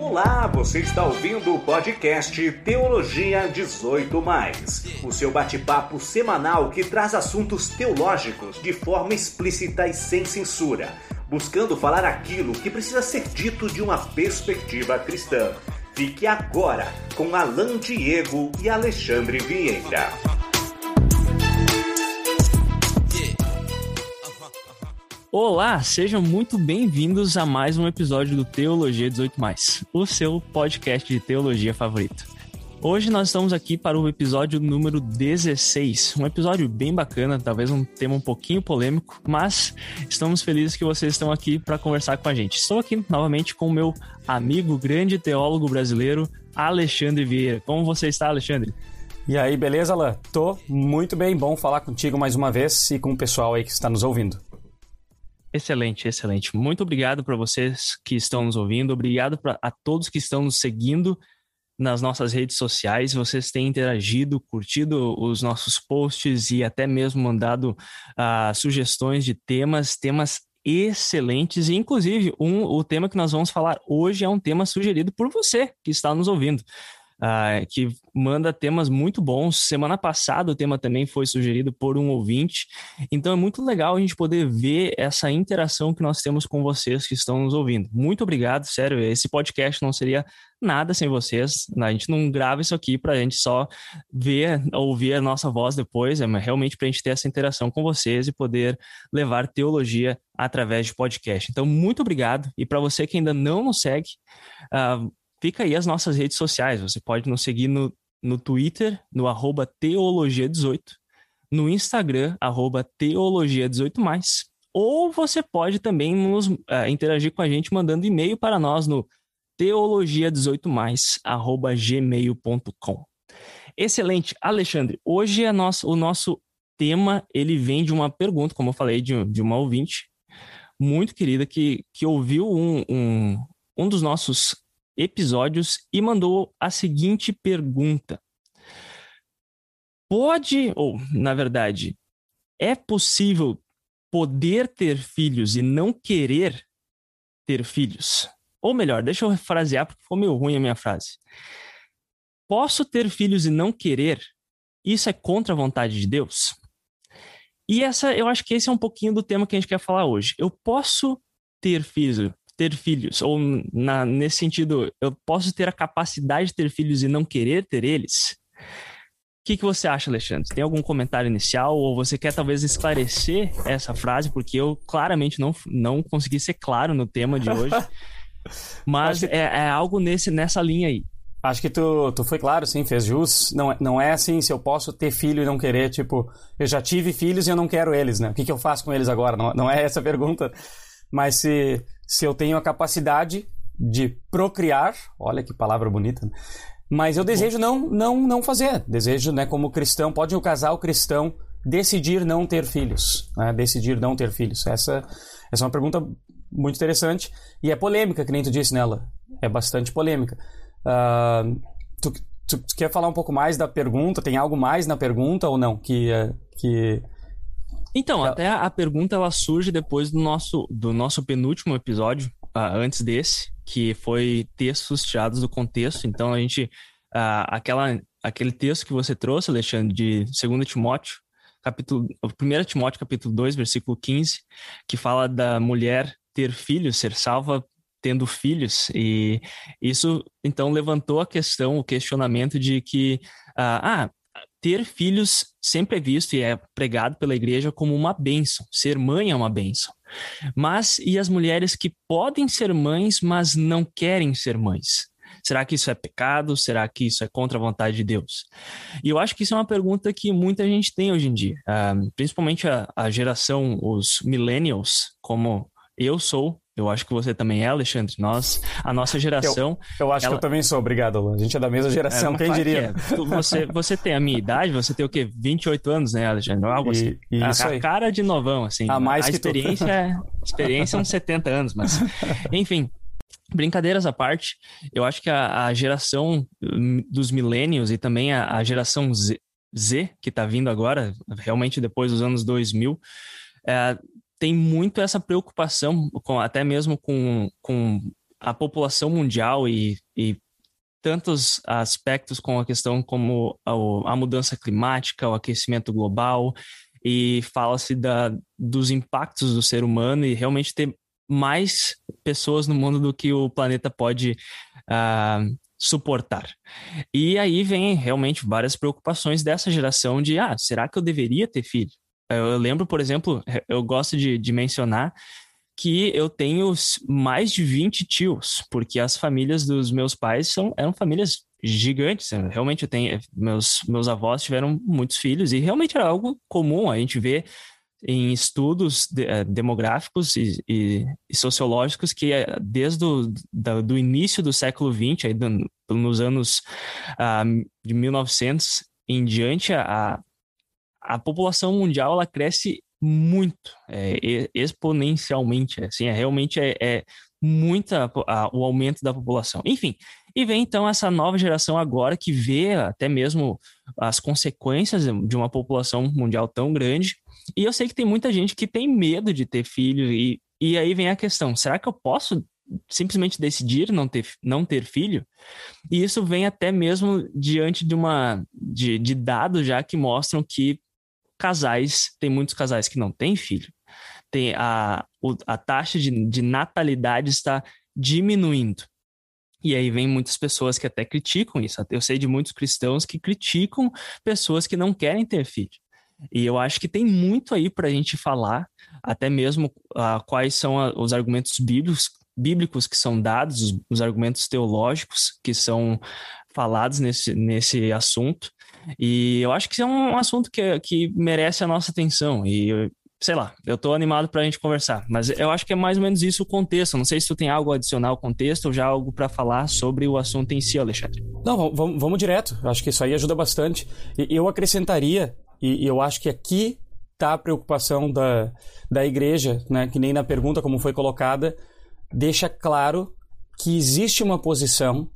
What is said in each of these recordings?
Olá, você está ouvindo o podcast Teologia 18 o seu bate-papo semanal que traz assuntos teológicos de forma explícita e sem censura, buscando falar aquilo que precisa ser dito de uma perspectiva cristã. Fique agora com Alain Diego e Alexandre Vieira. Olá, sejam muito bem-vindos a mais um episódio do Teologia 18, o seu podcast de teologia favorito. Hoje nós estamos aqui para o episódio número 16, um episódio bem bacana, talvez um tema um pouquinho polêmico, mas estamos felizes que vocês estão aqui para conversar com a gente. Estou aqui novamente com o meu amigo, grande teólogo brasileiro, Alexandre Vieira. Como você está, Alexandre? E aí, beleza, Alain? Tô muito bem, bom falar contigo mais uma vez e com o pessoal aí que está nos ouvindo. Excelente, excelente. Muito obrigado para vocês que estão nos ouvindo, obrigado pra, a todos que estão nos seguindo nas nossas redes sociais. Vocês têm interagido, curtido os nossos posts e até mesmo mandado uh, sugestões de temas, temas excelentes. E, inclusive, um, o tema que nós vamos falar hoje é um tema sugerido por você que está nos ouvindo uh, que manda temas muito bons. Semana passada o tema também foi sugerido por um ouvinte. Então é muito legal a gente poder ver essa interação que nós temos com vocês que estão nos ouvindo. Muito obrigado, sério. Esse podcast não seria nada sem vocês. A gente não grava isso aqui para a gente só ver, ouvir a nossa voz depois, é realmente para a gente ter essa interação com vocês e poder levar teologia através de podcast. Então, muito obrigado. E para você que ainda não nos segue, uh, fica aí as nossas redes sociais. Você pode nos seguir no, no Twitter, no arroba teologia18, no Instagram, arroba teologia18+, ou você pode também nos uh, interagir com a gente mandando e-mail para nós no teologia18mais, arroba gmail.com. Excelente. Alexandre, hoje é nosso, o nosso tema, ele vem de uma pergunta, como eu falei, de, de uma ouvinte muito querida que, que ouviu um, um, um dos nossos episódios e mandou a seguinte pergunta: Pode, ou na verdade, é possível poder ter filhos e não querer ter filhos? Ou melhor, deixa eu frasear porque ficou meio ruim a minha frase. Posso ter filhos e não querer? Isso é contra a vontade de Deus? E essa, eu acho que esse é um pouquinho do tema que a gente quer falar hoje. Eu posso ter filhos, ter filhos? Ou na, nesse sentido, eu posso ter a capacidade de ter filhos e não querer ter eles? O que, que você acha, Alexandre? Tem algum comentário inicial ou você quer talvez esclarecer essa frase? Porque eu claramente não, não consegui ser claro no tema de hoje. Mas que... é, é, algo nesse, nessa linha aí. Acho que tu, tu foi claro, sim, fez jus. Não, não é assim, se eu posso ter filho e não querer, tipo, eu já tive filhos e eu não quero eles, né? O que, que eu faço com eles agora? Não, não é essa a pergunta. Mas se, se eu tenho a capacidade de procriar, olha que palavra bonita, né? mas eu desejo não, não, não fazer. Desejo, né, como cristão, pode o casal cristão decidir não ter filhos, né? decidir não ter filhos. Essa, essa é uma pergunta muito interessante e é polêmica, que nem tu disse nela. É bastante polêmica. Uh, tu, tu, tu, quer falar um pouco mais da pergunta? Tem algo mais na pergunta ou não que, uh, que então, até a pergunta ela surge depois do nosso, do nosso penúltimo episódio, uh, antes desse, que foi textos tirados do contexto. Então, a gente. Uh, aquela, aquele texto que você trouxe, Alexandre, de 2 Timóteo, capítulo, 1 Timóteo, capítulo 2, versículo 15, que fala da mulher ter filhos, ser salva tendo filhos. E isso, então, levantou a questão, o questionamento de que. Uh, ah, ter filhos sempre é visto e é pregado pela igreja como uma bênção. Ser mãe é uma bênção. Mas e as mulheres que podem ser mães, mas não querem ser mães? Será que isso é pecado? Será que isso é contra a vontade de Deus? E eu acho que isso é uma pergunta que muita gente tem hoje em dia, uh, principalmente a, a geração, os millennials, como eu sou, eu acho que você também é, Alexandre. Nós, a nossa geração. Eu, eu acho ela... que eu também sou, obrigado. A gente é da mesma geração, é, quem diria? Que é. Você, você tem a minha idade, você tem o quê? 28 anos, né, Alexandre? Algo assim. E, a, a, cara de novão, assim. A mais a que experiência, tu. É, experiência são 70 anos, mas. Enfim, Brincadeiras à parte, eu acho que a, a geração hum, dos millennials e também a, a geração Z, Z que está vindo agora, realmente depois dos anos 2000, é, tem muito essa preocupação, com, até mesmo com, com a população mundial e, e tantos aspectos com a questão como a, a mudança climática, o aquecimento global, e fala-se dos impactos do ser humano e realmente ter mais pessoas no mundo do que o planeta pode uh, suportar. E aí vem realmente várias preocupações dessa geração de, ah, será que eu deveria ter filho? Eu lembro, por exemplo, eu gosto de, de mencionar que eu tenho mais de 20 tios, porque as famílias dos meus pais são, eram famílias gigantes. Né? Realmente eu tenho meus meus avós tiveram muitos filhos e realmente era algo comum a gente vê em estudos de, uh, demográficos e, e, e, sociológicos que uh, desde o do início do século XX, aí do, nos anos uh, de 1900 em diante, a, a população mundial ela cresce muito, é, exponencialmente, assim, é, realmente é, é muita a, o aumento da população. Enfim, e vem então essa nova geração agora que vê até mesmo as consequências de uma população mundial tão grande. E eu sei que tem muita gente que tem medo de ter filho, e, e aí vem a questão: será que eu posso simplesmente decidir não ter, não ter filho? E isso vem até mesmo diante de uma de, de dados já que mostram que casais, tem muitos casais que não têm filho, tem a, a taxa de, de natalidade está diminuindo. E aí vem muitas pessoas que até criticam isso. Eu sei de muitos cristãos que criticam pessoas que não querem ter filho. E eu acho que tem muito aí para a gente falar, até mesmo uh, quais são a, os argumentos bíblicos, bíblicos que são dados, os, os, argumentos teológicos que são falados nesse, nesse assunto. E eu acho que é um assunto que, que merece a nossa atenção. E sei lá, eu tô animado pra gente conversar, mas eu acho que é mais ou menos isso o contexto. Não sei se tu tem algo a adicionar ao contexto ou já algo para falar sobre o assunto em si, Alexandre. Não, vamos, vamos direto. Acho que isso aí ajuda bastante. E eu acrescentaria, e, eu acho que aqui tá a preocupação da, da igreja, né, que nem na pergunta como foi colocada, deixa claro que existe uma posição,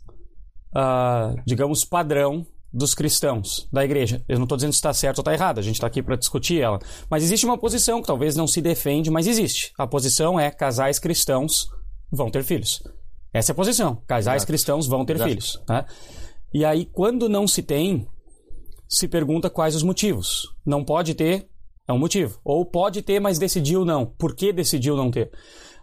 uh, digamos, padrão dos cristãos, da igreja. Eu não estou dizendo se está certo ou está errado, a gente está aqui para discutir ela. Mas existe uma posição que talvez não se defende, mas existe. A posição é casais cristãos vão ter filhos. Essa é a posição. Casais Exato. cristãos vão ter Exato. filhos. Tá? E aí, quando não se tem, se pergunta quais os motivos. Não pode ter, é um motivo. Ou pode ter, mas decidiu não. Por que decidiu não ter?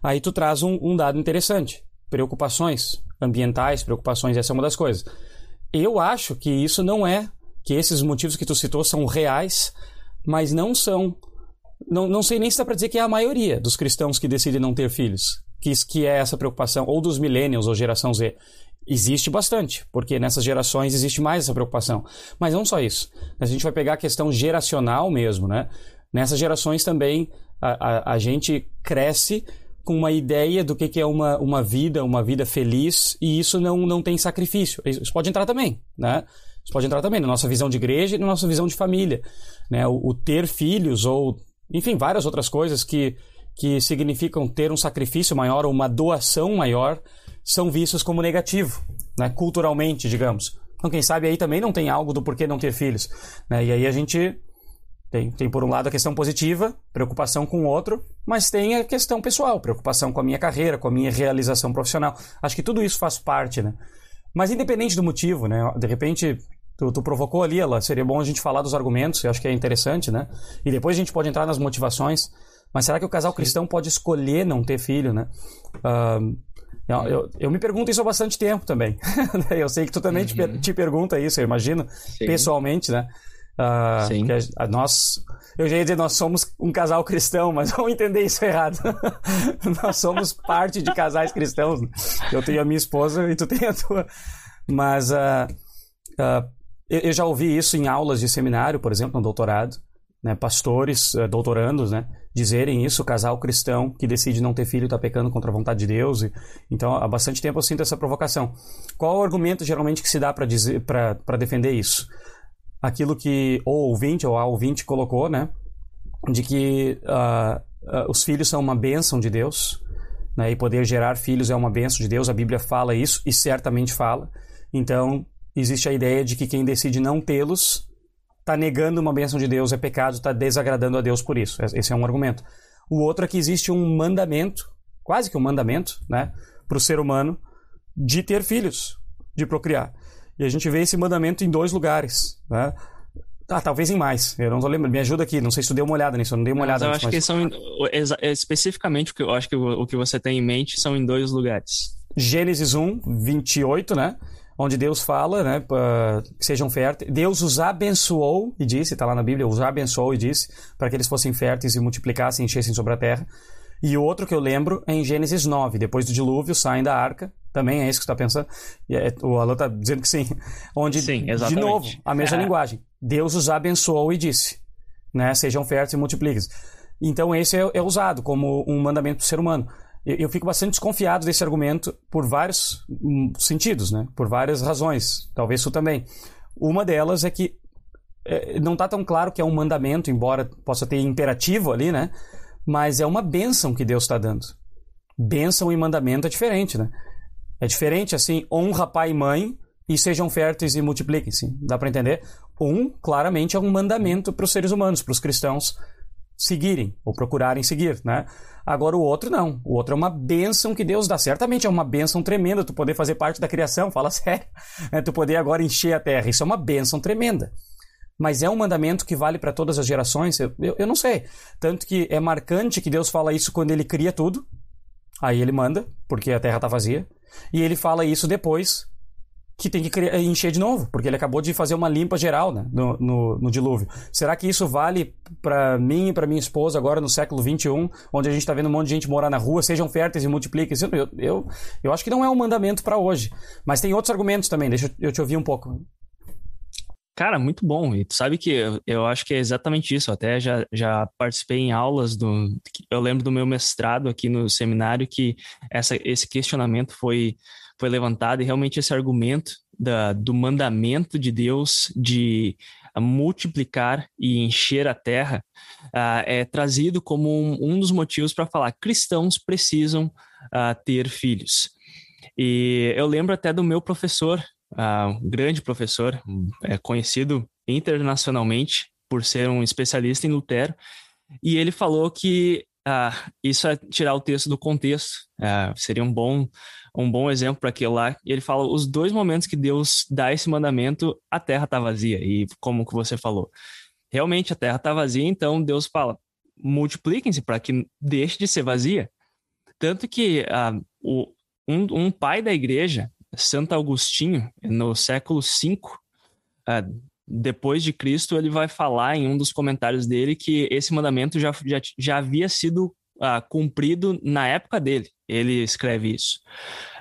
Aí tu traz um, um dado interessante. Preocupações ambientais, preocupações, essa é uma das coisas. Eu acho que isso não é, que esses motivos que tu citou são reais, mas não são. Não, não sei nem se dá para dizer que é a maioria dos cristãos que decidem não ter filhos, que, que é essa preocupação, ou dos millennials ou geração Z. Existe bastante, porque nessas gerações existe mais essa preocupação. Mas não só isso. A gente vai pegar a questão geracional mesmo, né? Nessas gerações também a, a, a gente cresce com uma ideia do que, que é uma, uma vida, uma vida feliz, e isso não, não tem sacrifício. Isso pode entrar também, né? Isso pode entrar também na nossa visão de igreja e na nossa visão de família. Né? O, o ter filhos ou, enfim, várias outras coisas que, que significam ter um sacrifício maior ou uma doação maior são vistos como negativo, né? culturalmente, digamos. Então, quem sabe aí também não tem algo do porquê não ter filhos. Né? E aí a gente tem, tem, por um lado, a questão positiva, preocupação com o outro, mas tem a questão pessoal, preocupação com a minha carreira, com a minha realização profissional. Acho que tudo isso faz parte, né? Mas independente do motivo, né? De repente, tu, tu provocou ali, ela seria bom a gente falar dos argumentos, eu acho que é interessante, né? E depois a gente pode entrar nas motivações. Mas será que o casal cristão pode escolher não ter filho, né? Uh, eu, eu, eu, me pergunto isso há bastante tempo também. eu sei que tu também uhum. te, te pergunta isso, eu imagino, Sim. pessoalmente, né? Uh, Sim. A, a, nós, eu já ia dizer, nós somos um casal cristão, mas vamos entender isso errado. nós somos parte de casais cristãos. Eu tenho a minha esposa e tu tem a tua. Mas uh, uh, eu, eu, já ouvi isso em aulas de seminário, por exemplo, no doutorado. Né, pastores, doutorandos, né, dizerem isso, casal cristão que decide não ter filho está pecando contra a vontade de Deus. E, então, há bastante tempo eu sinto essa provocação. Qual o argumento geralmente que se dá para defender isso? Aquilo que o ouvinte ou a ouvinte colocou, né? De que uh, uh, os filhos são uma bênção de Deus, né? E poder gerar filhos é uma bênção de Deus. A Bíblia fala isso e certamente fala. Então, existe a ideia de que quem decide não tê-los está negando uma bênção de Deus, é pecado, está desagradando a Deus por isso. Esse é um argumento. O outro é que existe um mandamento, quase que um mandamento, né? para o ser humano de ter filhos, de procriar. E a gente vê esse mandamento em dois lugares. Né? Ah, talvez em mais. Eu não tô lembrando. Me ajuda aqui. Não sei se tu deu uma olhada nisso. Eu não dei uma olhada. eu acho mas... que são especificamente o que eu acho que o, que você tem em mente são em dois lugares. Gênesis 1, 28, né? Onde Deus fala, né? Que sejam férteis. Deus os abençoou e disse, está lá na Bíblia, os abençoou e disse para que eles fossem férteis e multiplicassem e enchessem sobre a terra. E outro que eu lembro é em Gênesis 9, depois do dilúvio, saem da arca. Também é isso que você está pensando? É, o Alan está dizendo que sim. Onde, sim, exatamente. de novo, a mesma é. linguagem. Deus os abençoou e disse, né? Sejam férteis e multipliquem. Então esse é, é, usado como um mandamento do ser humano. Eu, eu, fico bastante desconfiado desse argumento por vários hum, sentidos, né? Por várias razões. Talvez tu também. Uma delas é que é, não está tão claro que é um mandamento, embora possa ter imperativo ali, né? Mas é uma bênção que Deus está dando. Bênção e mandamento é diferente, né? É diferente, assim, honra pai e mãe e sejam férteis e multipliquem-se. Dá para entender? Um, claramente, é um mandamento para os seres humanos, para os cristãos seguirem ou procurarem seguir, né? Agora o outro não. O outro é uma bênção que Deus dá. Certamente é uma bênção tremenda tu poder fazer parte da criação, fala sério. É, tu poder agora encher a terra. Isso é uma bênção tremenda mas é um mandamento que vale para todas as gerações? Eu, eu, eu, não sei. Tanto que é marcante que Deus fala isso quando ele cria tudo, aí ele manda, porque a terra está vazia, e ele fala isso depois que tem que criar, encher de novo, porque ele acabou de fazer uma limpa geral né, no, no, no dilúvio. Será que isso vale para mim e para minha esposa agora no século 21, onde a gente está vendo um monte de gente morar na rua, sejam férteis e multipliquem? Eu, eu, eu acho que não é um mandamento para hoje. Mas tem outros argumentos também, deixa eu te ouvir um pouco. Cara, muito bom. E tu sabe que eu, eu acho que é exatamente isso. Eu até já, já participei em aulas do. Eu lembro do meu mestrado aqui no seminário que essa, esse questionamento foi, foi levantado e realmente esse argumento da, do mandamento de Deus de multiplicar e encher a terra uh, é trazido como um, um dos motivos para falar cristãos precisam uh, ter filhos. E eu lembro até do meu professor uh, um grande professor, é conhecido internacionalmente por ser um especialista em Lutero, e ele falou que uh, isso é tirar o texto do contexto, uh, seria um bom, um bom exemplo para aquilo lá. E ele fala os dois momentos que Deus dá esse mandamento, a terra está vazia, e como que você falou. Realmente a terra está vazia, então Deus fala, multipliquem-se para que deixe de ser vazia. Tanto que o, um, um pai da igreja, Santo Agostinho, no século V uh, depois de Cristo, ele vai falar em um dos comentários dele que esse mandamento já, já, já havia sido uh, cumprido na época dele. Ele escreve isso.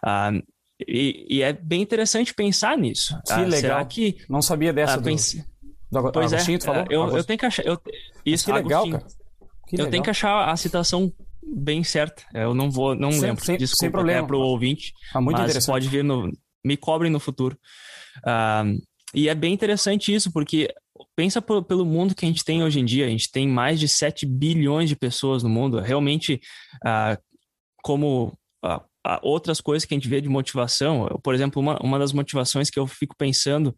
Uh, e, e, é bem interessante pensar nisso. Que legal. Será que, Não sabia dessa do, pense... do pois Agostinho, é, falou? Eu, eu tenho que achar... Eu, isso, que legal, Agostinho. cara. Que eu legal. tenho que achar a citação bem certa. Eu não vou, não sem, lembro. Sem, Desculpa sem problema. para o ouvinte. Ah, muito mas pode vir no. Me cobrem no futuro. Uh, e é bem interessante isso, porque pensa por, pelo mundo que a gente tem hoje em dia. A gente tem mais de 7 bilhões de pessoas no mundo. Realmente, uh, como uh, outras coisas que a gente vê de motivação, por exemplo, uma, uma das motivações que eu fico pensando,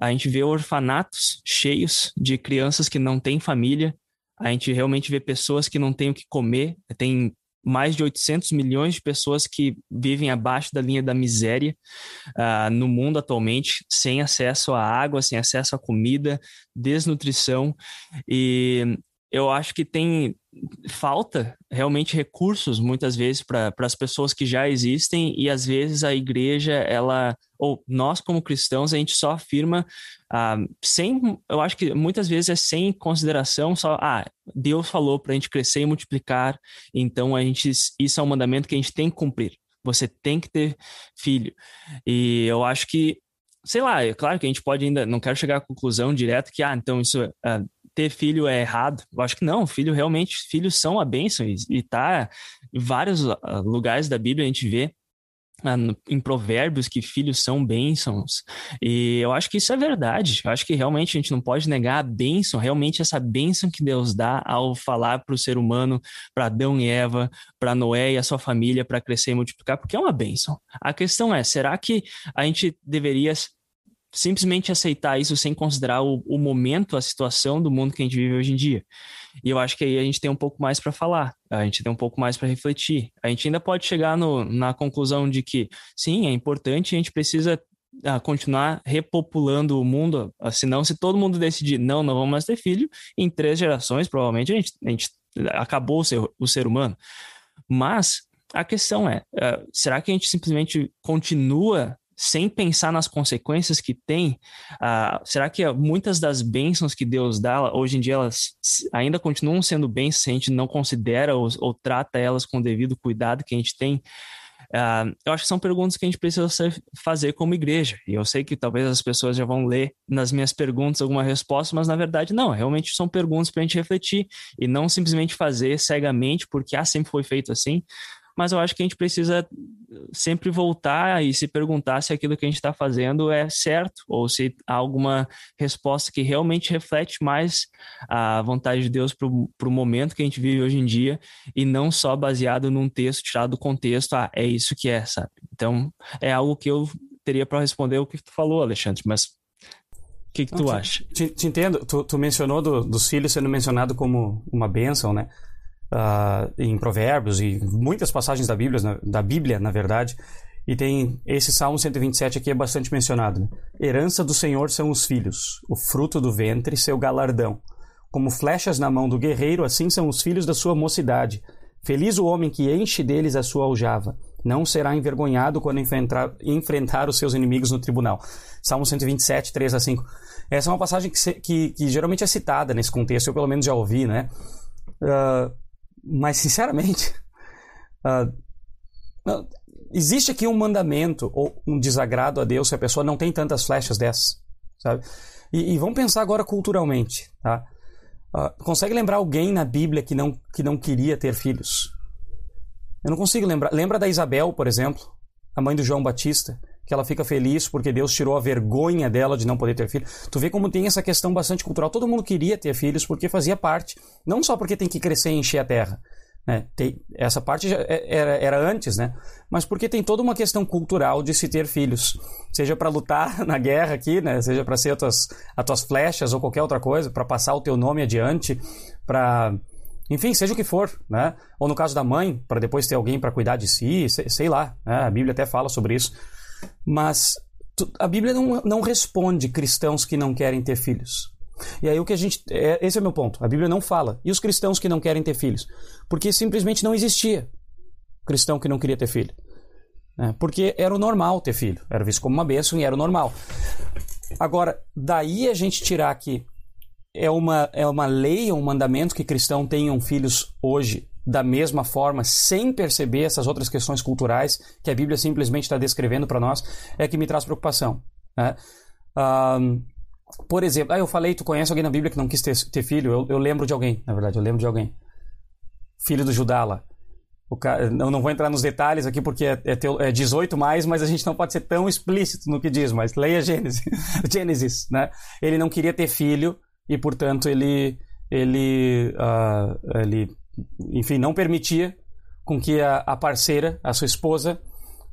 a gente vê orfanatos cheios de crianças que não têm família, a gente realmente vê pessoas que não têm o que comer, tem mais de 800 milhões de pessoas que vivem abaixo da linha da miséria uh, no mundo atualmente, sem acesso à água, sem acesso à comida, desnutrição. E eu acho que tem falta realmente recursos muitas vezes para as pessoas que já existem e às vezes a igreja ela ou nós como cristãos a gente só afirma ah, sem eu acho que muitas vezes é sem consideração só ah Deus falou para a gente crescer e multiplicar então a gente isso é um mandamento que a gente tem que cumprir você tem que ter filho. E eu acho que sei lá, é claro que a gente pode ainda, não quero chegar à conclusão direto que, ah, então isso, ah, ter filho é errado. Eu acho que não, filho realmente, filhos são a bênção e, e tá em vários ah, lugares da Bíblia a gente vê ah, em provérbios que filhos são bênçãos. E eu acho que isso é verdade. Eu acho que realmente a gente não pode negar a bênção, realmente essa bênção que Deus dá ao falar para o ser humano, para Adão e Eva, para Noé e a sua família, para crescer e multiplicar, porque é uma bênção. A questão é, será que a gente deveria simplesmente aceitar isso sem considerar o, o, momento, a situação do mundo que a gente vive hoje em dia. E eu acho que aí a gente tem um pouco mais para falar, a gente tem um pouco mais para refletir. A gente ainda pode chegar no, na conclusão de que, sim, é importante, a gente precisa uh, continuar repopulando o mundo, uh, senão se todo mundo decidir, não, não vamos mais ter filho, em três gerações, provavelmente a gente, a gente acabou o ser, o ser humano. Mas a questão é, uh, será que a gente simplesmente continua sem pensar nas consequências que tem, uh, será que muitas das bênçãos que Deus dá, hoje em dia, elas ainda continuam sendo bênçãos se a gente não considera ou, ou trata elas com o devido cuidado que a gente tem? Uh, eu acho que são perguntas que a gente precisa fazer como igreja. E eu sei que talvez as pessoas já vão ler nas minhas perguntas alguma resposta, mas na verdade não. Realmente são perguntas para a gente refletir e não simplesmente fazer cegamente porque ah, sempre foi feito assim mas eu acho que a gente precisa sempre voltar e se perguntar se aquilo que a gente está fazendo é certo ou se há alguma resposta que realmente reflete mais a vontade de Deus para o momento que a gente vive hoje em dia e não só baseado num texto tirado do contexto, ah, é isso que é, sabe? Então, é algo que eu teria para responder o que tu falou, Alexandre, mas o que, que tu acha? Te, te entendo. Tu, tu mencionou do, dos filhos sendo mencionado como uma bênção, né? Uh, em Provérbios e muitas passagens da Bíblia, na, da Bíblia, na verdade. E tem esse Salmo 127 aqui é bastante mencionado. Né? Herança do Senhor são os filhos, o fruto do ventre, seu galardão. Como flechas na mão do guerreiro, assim são os filhos da sua mocidade. Feliz o homem que enche deles a sua aljava. Não será envergonhado quando enfrentar, enfrentar os seus inimigos no tribunal. Salmo 127, 3 a 5. Essa é uma passagem que, que, que geralmente é citada nesse contexto, eu pelo menos já ouvi, né? Uh, mas, sinceramente, uh, existe aqui um mandamento ou um desagrado a Deus se a pessoa não tem tantas flechas dessas, sabe? E, e vamos pensar agora culturalmente, tá? Uh, consegue lembrar alguém na Bíblia que não, que não queria ter filhos? Eu não consigo lembrar. Lembra da Isabel, por exemplo, a mãe do João Batista, que ela fica feliz porque Deus tirou a vergonha dela de não poder ter filho. Tu vê como tem essa questão bastante cultural. Todo mundo queria ter filhos porque fazia parte, não só porque tem que crescer e encher a terra. Né? Tem, essa parte é, era, era antes, né? mas porque tem toda uma questão cultural de se ter filhos. Seja para lutar na guerra aqui, né? seja para ser as tuas, as tuas flechas ou qualquer outra coisa, para passar o teu nome adiante, para enfim, seja o que for, né? Ou no caso da mãe, para depois ter alguém para cuidar de si, sei, sei lá, né? a Bíblia até fala sobre isso. Mas a Bíblia não, não responde cristãos que não querem ter filhos. E aí o que a gente. É, esse é o meu ponto. A Bíblia não fala. E os cristãos que não querem ter filhos? Porque simplesmente não existia cristão que não queria ter filho. Né? Porque era o normal ter filho. Era visto como uma bênção e era o normal. Agora, daí a gente tirar que é uma, é uma lei, um mandamento que cristãos tenham filhos hoje da mesma forma, sem perceber essas outras questões culturais que a Bíblia simplesmente está descrevendo para nós, é que me traz preocupação. Né? Um, por exemplo, ah, eu falei, tu conhece alguém na Bíblia que não quis ter, ter filho? Eu, eu, lembro de alguém, na verdade, eu lembro de alguém. Filho do Judá lá. Cara, eu não vou entrar nos detalhes aqui porque é, é, teu, é 18 mais, mas a gente não pode ser tão explícito no que diz, mas leia Gênesis, Gênesis né? Ele não queria ter filho e, portanto, ele, ele, uh, ele enfim, não permitia com que a, a parceira, a sua esposa,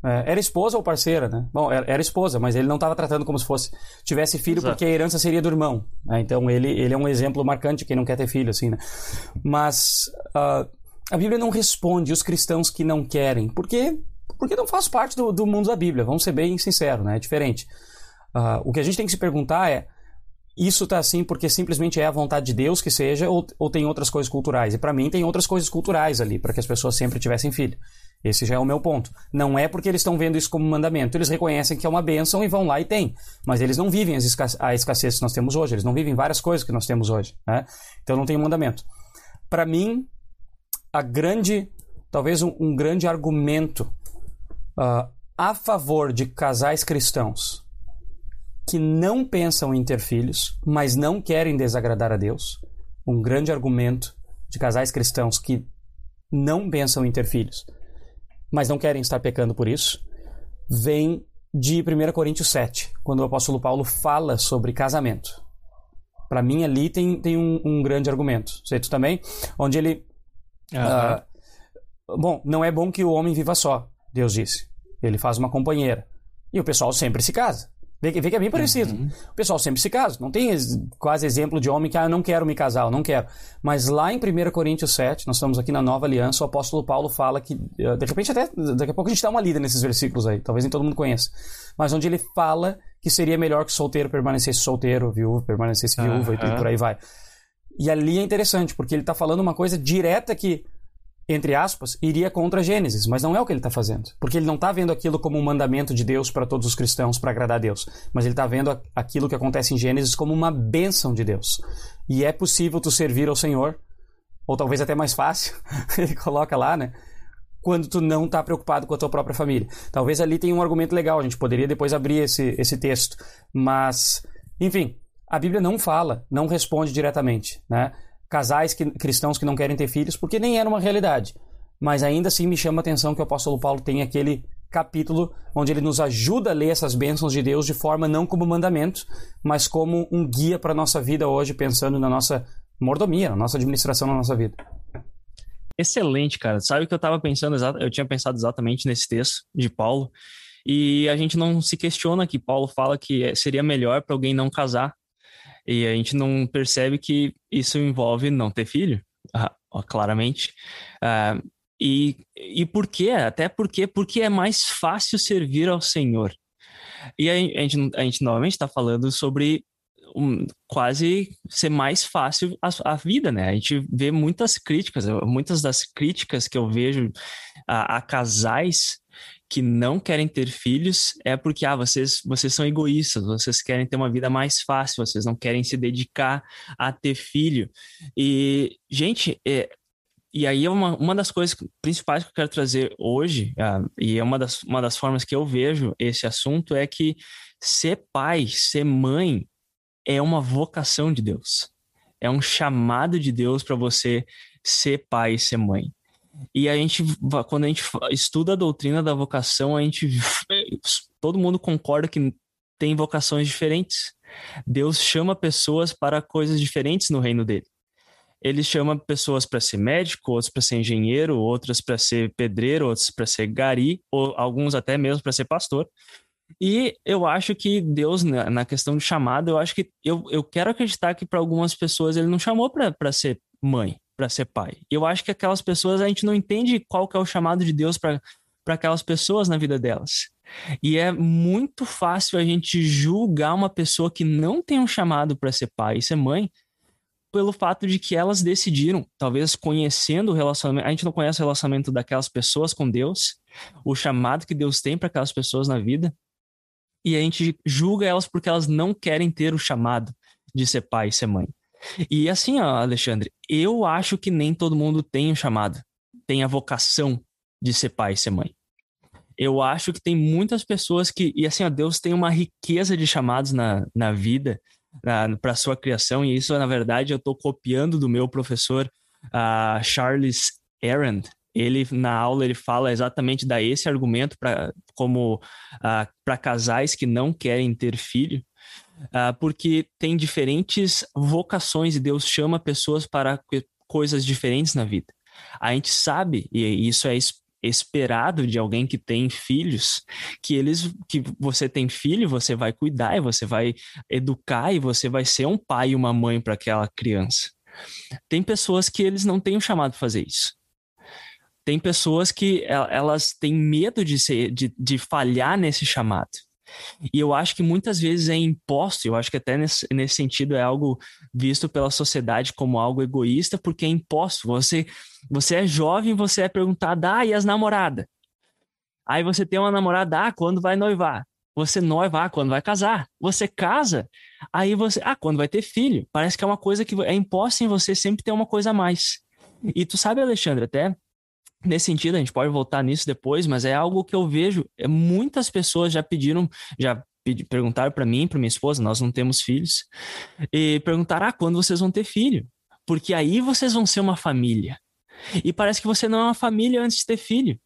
é, era esposa ou parceira, né? Bom, era, esposa, mas ele não estava tratando como se fosse tivesse filho Exato. porque a herança seria do irmão. Né? Então ele, ele é um exemplo marcante quem não quer ter filho, assim, né? Mas uh, a Bíblia não responde os cristãos que não querem, porque porque não faz parte do, do mundo da Bíblia. Vamos ser bem sinceros, né? É diferente. Uh, o que a gente tem que se perguntar é isso está assim porque simplesmente é a vontade de Deus que seja ou, ou tem outras coisas culturais? E para mim tem outras coisas culturais ali, para que as pessoas sempre tivessem filho. Esse já é o meu ponto. Não é porque eles estão vendo isso como mandamento. Eles reconhecem que é uma bênção e vão lá e têm. Mas eles não vivem a escassez que nós temos hoje. Eles não vivem várias coisas que nós temos hoje. Né? Então não tem mandamento. Para mim, a grande, talvez um, um grande argumento uh, a favor de casais cristãos que não pensam em ter filhos, mas não querem desagradar a Deus. Um grande argumento de casais cristãos que não pensam em ter filhos, mas não querem estar pecando por isso, vem de 1 Coríntios 7, quando o apóstolo Paulo fala sobre casamento. Para mim, ali tem, tem um, um, grande argumento. Sei tu também? Onde ele. Uh, bom, não é bom que o homem viva só, Deus disse. Ele faz uma companheira. E o pessoal sempre se casa. Vê, vê que é bem parecido. Uhum. O pessoal sempre se casa. Não tem quase exemplo de homem que, ah, eu não quero me casar, eu não quero. Mas lá em 1 Coríntios 7, nós estamos aqui na Nova Aliança, o apóstolo Paulo fala que, eh, de repente até, daqui a pouco a gente dá uma lida nesses versículos aí, talvez nem todo mundo conheça. Mas onde ele fala que seria melhor que o solteiro permanecesse solteiro, viúva permanecesse viúva uhum. e por aí vai. E ali é interessante, porque ele está falando uma coisa direta que entre aspas, iria contra Gênesis, mas não é o que ele está fazendo. Porque ele não está vendo aquilo como um mandamento de Deus para todos os cristãos para agradar a Deus, mas ele está vendo aquilo que acontece em Gênesis como uma bênção de Deus. E é possível tu servir ao Senhor, ou talvez até mais fácil, ele coloca lá, né? Quando tu não está preocupado com a tua própria família. Talvez ali tenha um argumento legal, a gente poderia depois abrir esse, esse texto. Mas, enfim, a Bíblia não fala, não responde diretamente, né? Casais que, cristãos que não querem ter filhos, porque nem era uma realidade. Mas ainda assim me chama a atenção que o apóstolo Paulo tem aquele capítulo onde ele nos ajuda a ler essas bênçãos de Deus de forma não como mandamento, mas como um guia para a nossa vida hoje, pensando na nossa mordomia, na nossa administração na nossa vida. Excelente, cara. Sabe que eu estava pensando, eu tinha pensado exatamente nesse texto de Paulo, e a gente não se questiona que Paulo fala que seria melhor para alguém não casar e a gente não percebe que isso envolve não ter filho, claramente. Uh, e, e por quê? Até porque, porque é mais fácil servir ao Senhor. E a, a gente, a gente novamente está falando sobre um, quase ser mais fácil a, a, vida, né? A gente vê muitas críticas, muitas das críticas que eu vejo a, a casais que não querem ter filhos é porque ah, vocês, vocês são egoístas, vocês querem ter uma vida mais fácil, vocês não querem se dedicar a ter filho. E, gente, é, e aí é uma, uma das coisas principais que eu quero trazer hoje, ah, e é uma das, uma das formas que eu vejo esse assunto, é que ser pai, ser mãe, é uma vocação de Deus. É um chamado de Deus para você ser pai e ser mãe. E a gente, quando a gente estuda a doutrina da vocação, a gente, todo mundo concorda que tem vocações diferentes. Deus chama pessoas para coisas diferentes no reino dele. Ele chama pessoas para ser médico, outros para ser engenheiro, outras para ser pedreiro, outros para ser gari, ou alguns até mesmo para ser pastor. E eu acho que Deus, na questão do chamado, eu acho que eu, eu quero acreditar que para algumas pessoas ele não chamou para ser mãe para ser pai. E eu acho que aquelas pessoas a gente não entende qual que é o chamado de Deus para aquelas pessoas na vida delas. E é muito fácil a gente julgar uma pessoa que não tem um chamado para ser pai e ser mãe pelo fato de que elas decidiram, talvez conhecendo o relacionamento, a gente não conhece o relacionamento daquelas pessoas com Deus, o chamado que Deus tem para aquelas pessoas na vida, e a gente julga elas porque elas não querem ter o chamado de ser pai e ser mãe. E assim, ó, Alexandre, eu acho que nem todo mundo tem o chamado, tem a vocação de ser pai e ser mãe. Eu acho que tem muitas pessoas que, e assim, ó, Deus tem uma riqueza de chamados na, na vida, para sua criação, e isso, na verdade, eu estou copiando do meu professor uh, Charles Aaron. Ele, na aula, ele fala exatamente da esse argumento para como uh, ah, para casais que não querem ter filho, porque tem diferentes vocações e Deus chama pessoas para coisas diferentes na vida. A gente sabe, e isso é esperado de alguém que tem filhos, que eles que você tem filho, você vai cuidar e você vai educar e você vai ser um pai e uma mãe para aquela criança. Tem pessoas que eles não têm o chamado para fazer isso. Tem pessoas que elas têm medo de, ser, de, de falhar nesse chamado. E eu acho que muitas vezes é imposto, eu acho que até nesse, nesse sentido é algo visto pela sociedade como algo egoísta, porque é imposto. Você, você é jovem, você é perguntado, ah, e as namoradas? Aí você tem uma namorada, ah, quando vai noivar? Você noiva, ah, quando vai casar? Você casa, aí você, ah, quando vai ter filho? Parece que é uma coisa que é imposta em você sempre ter uma coisa a mais. E tu sabe, Alexandre, até Nesse sentido, a gente pode voltar nisso depois, mas é algo que eu vejo. É, muitas pessoas já pediram, já pedi, perguntaram para mim, para minha esposa, nós não temos filhos, e perguntaram: ah, quando vocês vão ter filho? Porque aí vocês vão ser uma família. E parece que você não é uma família antes de ter filho.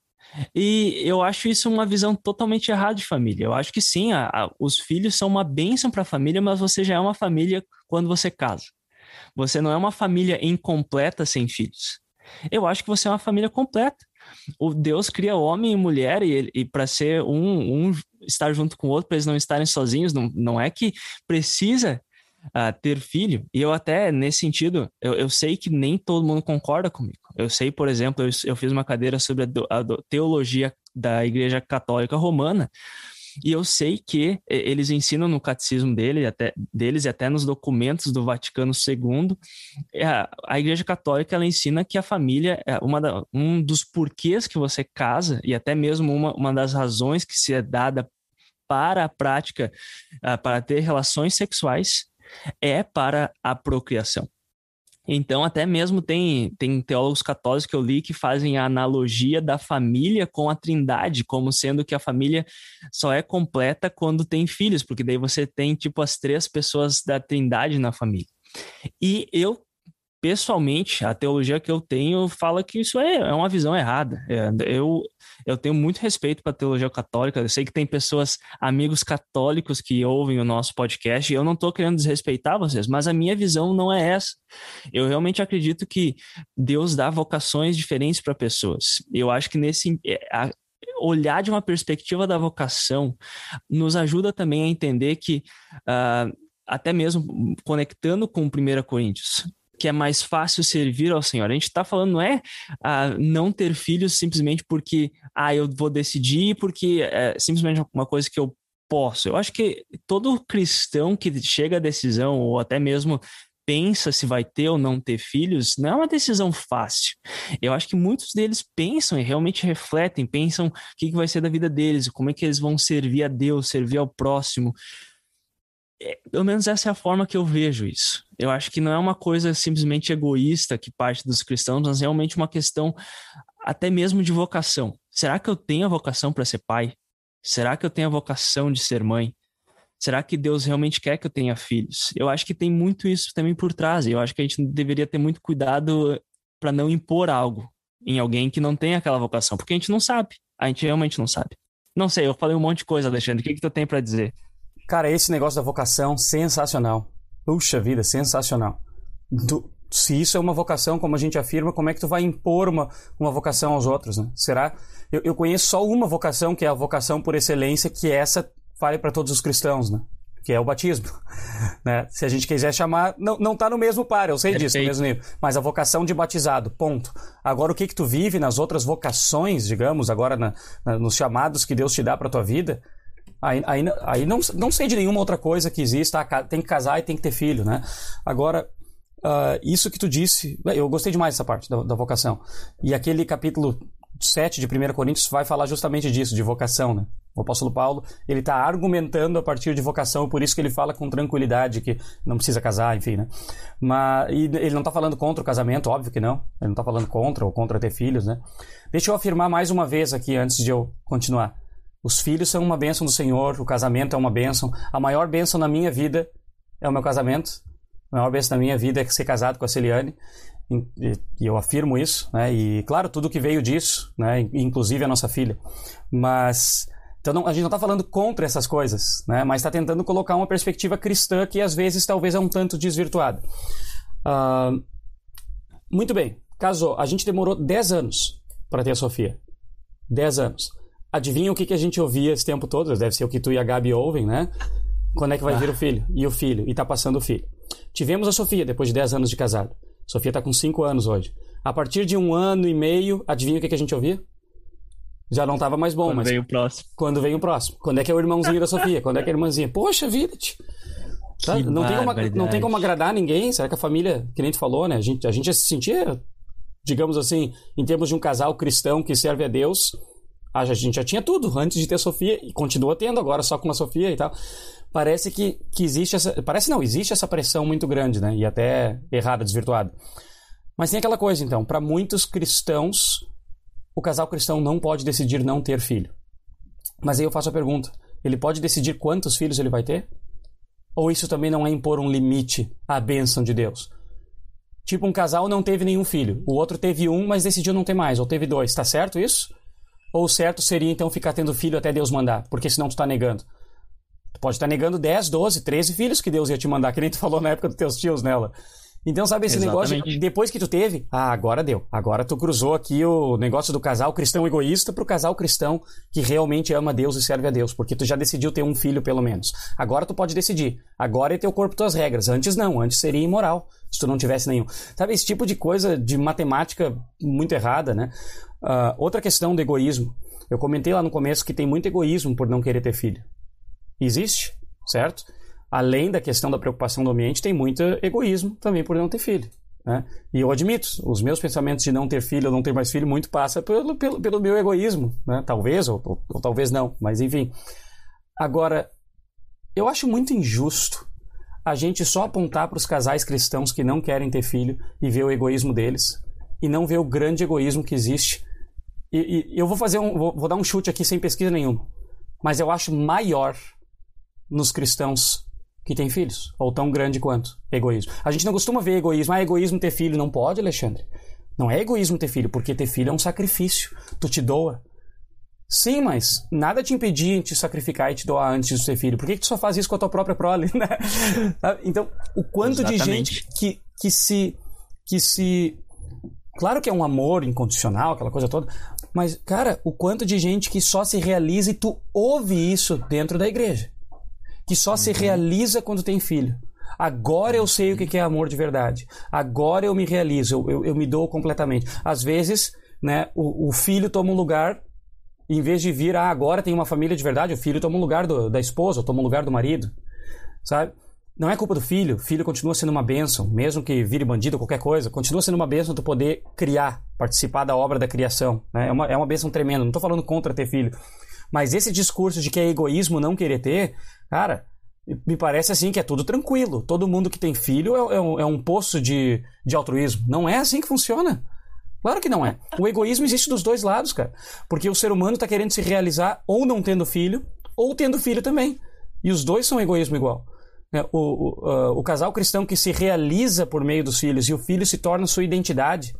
E eu acho isso uma visão totalmente errada de família. Eu acho que sim, a, a, os filhos são uma bênção para a família, mas você já é uma família quando você casa. Você não é uma família incompleta sem filhos. Eu acho que você é uma família completa, o Deus cria homem e mulher e, e para ser um, um estar junto com o outro, para eles não estarem sozinhos, não, não é que precisa uh, ter filho. E eu até, nesse sentido, eu, eu sei que nem todo mundo concorda comigo. Eu sei, por exemplo, eu, eu fiz uma cadeira sobre a, a teologia da Igreja Católica Romana, e eu sei que eles ensinam no catecismo dele, até, deles e até nos documentos do Vaticano II, é, a Igreja Católica ela ensina que a família é uma da, um dos porquês que você casa, e até mesmo uma, uma das razões que se é dada para a prática, uh, para ter relações sexuais, é para a procriação. Então, até mesmo tem, tem teólogos católicos que eu li que fazem a analogia da família com a trindade, como sendo que a família só é completa quando tem filhos, porque daí você tem, tipo, as três pessoas da trindade na família. E eu pessoalmente, a teologia que eu tenho fala que isso é, é uma visão errada. É, eu, eu tenho muito respeito para a teologia católica. Eu sei que tem pessoas, amigos católicos que ouvem o nosso podcast, e eu não estou querendo desrespeitar vocês, mas a minha visão não é essa. Eu realmente acredito que Deus dá vocações diferentes para pessoas. Eu acho que nesse. É, a, olhar de uma perspectiva da vocação nos ajuda também a entender que. Uh, até mesmo conectando com 1 Coríntios, que é mais fácil servir ao Senhor. A gente está falando não é ah, não ter filhos simplesmente porque ah, eu vou decidir, porque é simplesmente uma coisa que eu posso. Eu acho que todo cristão que chega à decisão, ou até mesmo pensa se vai ter ou não ter filhos, não é uma decisão fácil. Eu acho que muitos deles pensam e realmente refletem, pensam o que, que vai ser da vida deles, como é que eles vão servir a Deus, servir ao próximo. É, pelo menos essa é a forma que eu vejo isso. Eu acho que não é uma coisa simplesmente egoísta que parte dos cristãos, mas realmente uma questão até mesmo de vocação. Será que eu tenho a vocação para ser pai? Será que eu tenho a vocação de ser mãe? Será que Deus realmente quer que eu tenha filhos? Eu acho que tem muito isso também por trás. Eu acho que a gente deveria ter muito cuidado para não impor algo em alguém que não tem aquela vocação, porque a gente não sabe. A gente realmente não sabe. Não sei, eu falei um monte de coisa, Alexandre. O que, que tu tem para dizer? Cara, esse negócio da vocação, sensacional. Puxa vida, sensacional. Du se isso é uma vocação, como a gente afirma, como é que tu vai impor uma, uma vocação aos outros, né? Será? Eu, eu conheço só uma vocação, que é a vocação por excelência, que essa vale para todos os cristãos, né? Que é o batismo, né? Se a gente quiser chamar, não, não tá no mesmo par, eu sei Perfeito. disso, no mesmo nível. Mas a vocação de batizado, ponto. Agora, o que que tu vive nas outras vocações, digamos, agora na, na, nos chamados que Deus te dá para tua vida, Aí, aí, aí não, não sei de nenhuma outra coisa que exista, tem que casar e tem que ter filho, né? Agora, uh, isso que tu disse, eu gostei demais dessa parte da, da vocação. E aquele capítulo 7 de 1 Coríntios vai falar justamente disso, de vocação, né? O apóstolo Paulo, ele está argumentando a partir de vocação, por isso que ele fala com tranquilidade que não precisa casar, enfim, né? Mas ele não está falando contra o casamento, óbvio que não. Ele não está falando contra ou contra ter filhos, né? Deixa eu afirmar mais uma vez aqui, antes de eu continuar. Os filhos são uma bênção do Senhor, o casamento é uma bênção. A maior bênção na minha vida é o meu casamento. A maior bênção na minha vida é ser casado com a Celiane. E eu afirmo isso, né? E claro, tudo que veio disso, né? Inclusive a nossa filha. Mas então não, a gente não está falando contra essas coisas, né? Mas está tentando colocar uma perspectiva cristã que às vezes talvez é um tanto desvirtuada. Uh, muito bem, casou. A gente demorou 10 anos para ter a Sofia. 10 anos. Adivinha o que, que a gente ouvia esse tempo todo? Deve ser o que tu e a Gabi ouvem, né? Quando é que vai vir o filho? E o filho? E tá passando o filho. Tivemos a Sofia, depois de 10 anos de casado. Sofia tá com 5 anos hoje. A partir de um ano e meio, adivinha o que, que a gente ouvia? Já não tava mais bom, quando mas... Quando veio o próximo. Quando veio o próximo. Quando é que é o irmãozinho da Sofia? Quando é que é a irmãzinha? Poxa vida, tio. Tá? Não, tem como, não tem como agradar ninguém. Será que a família, que nem tu falou, né? A gente, a gente se sentia, digamos assim, em termos de um casal cristão que serve a Deus, a gente já tinha tudo antes de ter Sofia e continua tendo agora só com a Sofia e tal. Parece que, que existe essa. Parece não, existe essa pressão muito grande, né? E até errada, desvirtuada. Mas tem aquela coisa, então, para muitos cristãos, o casal cristão não pode decidir não ter filho. Mas aí eu faço a pergunta: ele pode decidir quantos filhos ele vai ter? Ou isso também não é impor um limite à bênção de Deus? Tipo, um casal não teve nenhum filho, o outro teve um, mas decidiu não ter mais, ou teve dois, tá certo isso? Ou o certo seria então ficar tendo filho até Deus mandar, porque senão tu está negando. Tu pode estar tá negando 10, 12, 13 filhos que Deus ia te mandar, que nem tu falou na época dos teus tios nela. Então, sabe, esse Exatamente. negócio, depois que tu teve, ah, agora deu. Agora tu cruzou aqui o negócio do casal cristão egoísta pro casal cristão que realmente ama Deus e serve a Deus, porque tu já decidiu ter um filho pelo menos. Agora tu pode decidir. Agora é teu corpo, tuas regras. Antes não, antes seria imoral se tu não tivesse nenhum. Sabe, esse tipo de coisa de matemática muito errada, né? Uh, outra questão do egoísmo. Eu comentei lá no começo que tem muito egoísmo por não querer ter filho. Existe, certo? Além da questão da preocupação do ambiente, tem muito egoísmo também por não ter filho. Né? E eu admito, os meus pensamentos de não ter filho ou não ter mais filho muito passa pelo, pelo, pelo meu egoísmo, né? talvez ou, ou, ou talvez não, mas enfim. Agora, eu acho muito injusto a gente só apontar para os casais cristãos que não querem ter filho e ver o egoísmo deles e não ver o grande egoísmo que existe. E, e eu vou fazer um, vou, vou dar um chute aqui sem pesquisa nenhuma, mas eu acho maior nos cristãos que tem filhos, ou tão grande quanto egoísmo. A gente não costuma ver egoísmo. Ah, egoísmo ter filho. Não pode, Alexandre. Não é egoísmo ter filho, porque ter filho é um sacrifício. Tu te doa. Sim, mas nada te impedia de te sacrificar e te doar antes de ter filho. Por que, que tu só faz isso com a tua própria prole? Né? Então, o quanto Exatamente. de gente que, que se. que se. Claro que é um amor incondicional, aquela coisa toda, mas, cara, o quanto de gente que só se realiza e tu ouve isso dentro da igreja que só uhum. se realiza quando tem filho. Agora eu sei o que é amor de verdade. Agora eu me realizo, eu, eu, eu me dou completamente. Às vezes, né, o, o, filho toma um lugar, em vez de vir, ah, agora tem uma família de verdade, o filho toma um lugar do, da esposa, ou toma um lugar do marido. Sabe? Não é culpa do filho, o filho continua sendo uma bênção, mesmo que vire bandido ou qualquer coisa, continua sendo uma bênção tu poder criar, participar da obra da criação. Né? É, uma, é uma bênção tremenda, não estou falando contra ter filho. Mas esse discurso de que é egoísmo não querer ter, cara, me parece assim que é tudo tranquilo. Todo mundo que tem filho é, é, um, é um poço de, de altruísmo. Não é assim que funciona. Claro que não é. O egoísmo existe dos dois lados, cara. Porque o ser humano está querendo se realizar ou não tendo filho, ou tendo filho também. E os dois são egoísmo igual. É, o, o, o casal cristão que se realiza por meio dos filhos e o filho se torna sua identidade.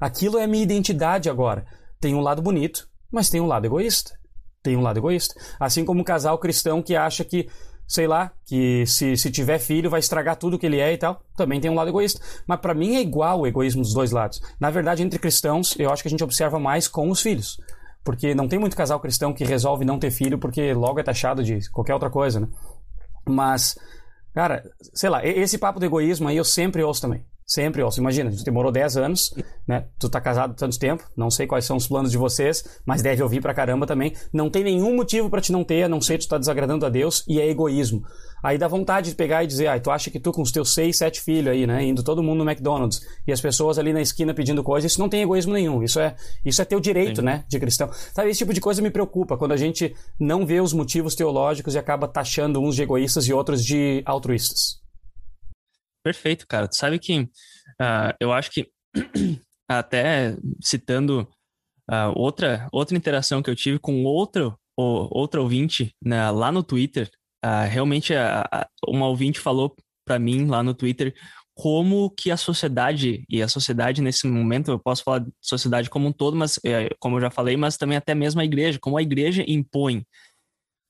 Aquilo é minha identidade agora. Tem um lado bonito, mas tem um lado egoísta tem um lado egoísta. Assim como um casal cristão que acha que, sei lá, que se, se tiver filho vai estragar tudo que ele é e tal, também tem um lado egoísta. Mas para mim é igual o egoísmo dos dois lados. Na verdade, entre cristãos, eu acho que a gente observa mais com os filhos. Porque não tem muito casal cristão que resolve não ter filho porque logo é taxado de qualquer outra coisa, né? Mas, cara, sei lá, esse papo do egoísmo aí eu sempre ouço também. Sempre ouço. Imagina, a gente demorou 10 anos, né? Tu tá casado tanto tempo, não sei quais são os planos de vocês, mas deve ouvir pra caramba também. Não tem nenhum motivo para te não ter, a não ser tu tá desagradando a Deus e é egoísmo. Aí dá vontade de pegar e dizer, ah, tu acha que tu com os teus seis, sete filhos aí, né, indo todo mundo no McDonald's e as pessoas ali na esquina pedindo coisas, isso não tem egoísmo nenhum. Isso é, isso é teu direito, Sim. né, de cristão. Sabe, esse tipo de coisa me preocupa quando a gente não vê os motivos teológicos e acaba taxando uns de egoístas e outros de altruístas. Perfeito, cara. Tu sabe que uh, eu acho que, até citando uh, outra, outra interação que eu tive com outro, outro ouvinte né, lá no Twitter, uh, realmente uma ouvinte falou para mim lá no Twitter como que a sociedade, e a sociedade nesse momento, eu posso falar de sociedade como um todo, mas é, como eu já falei, mas também até mesmo a igreja, como a igreja impõe.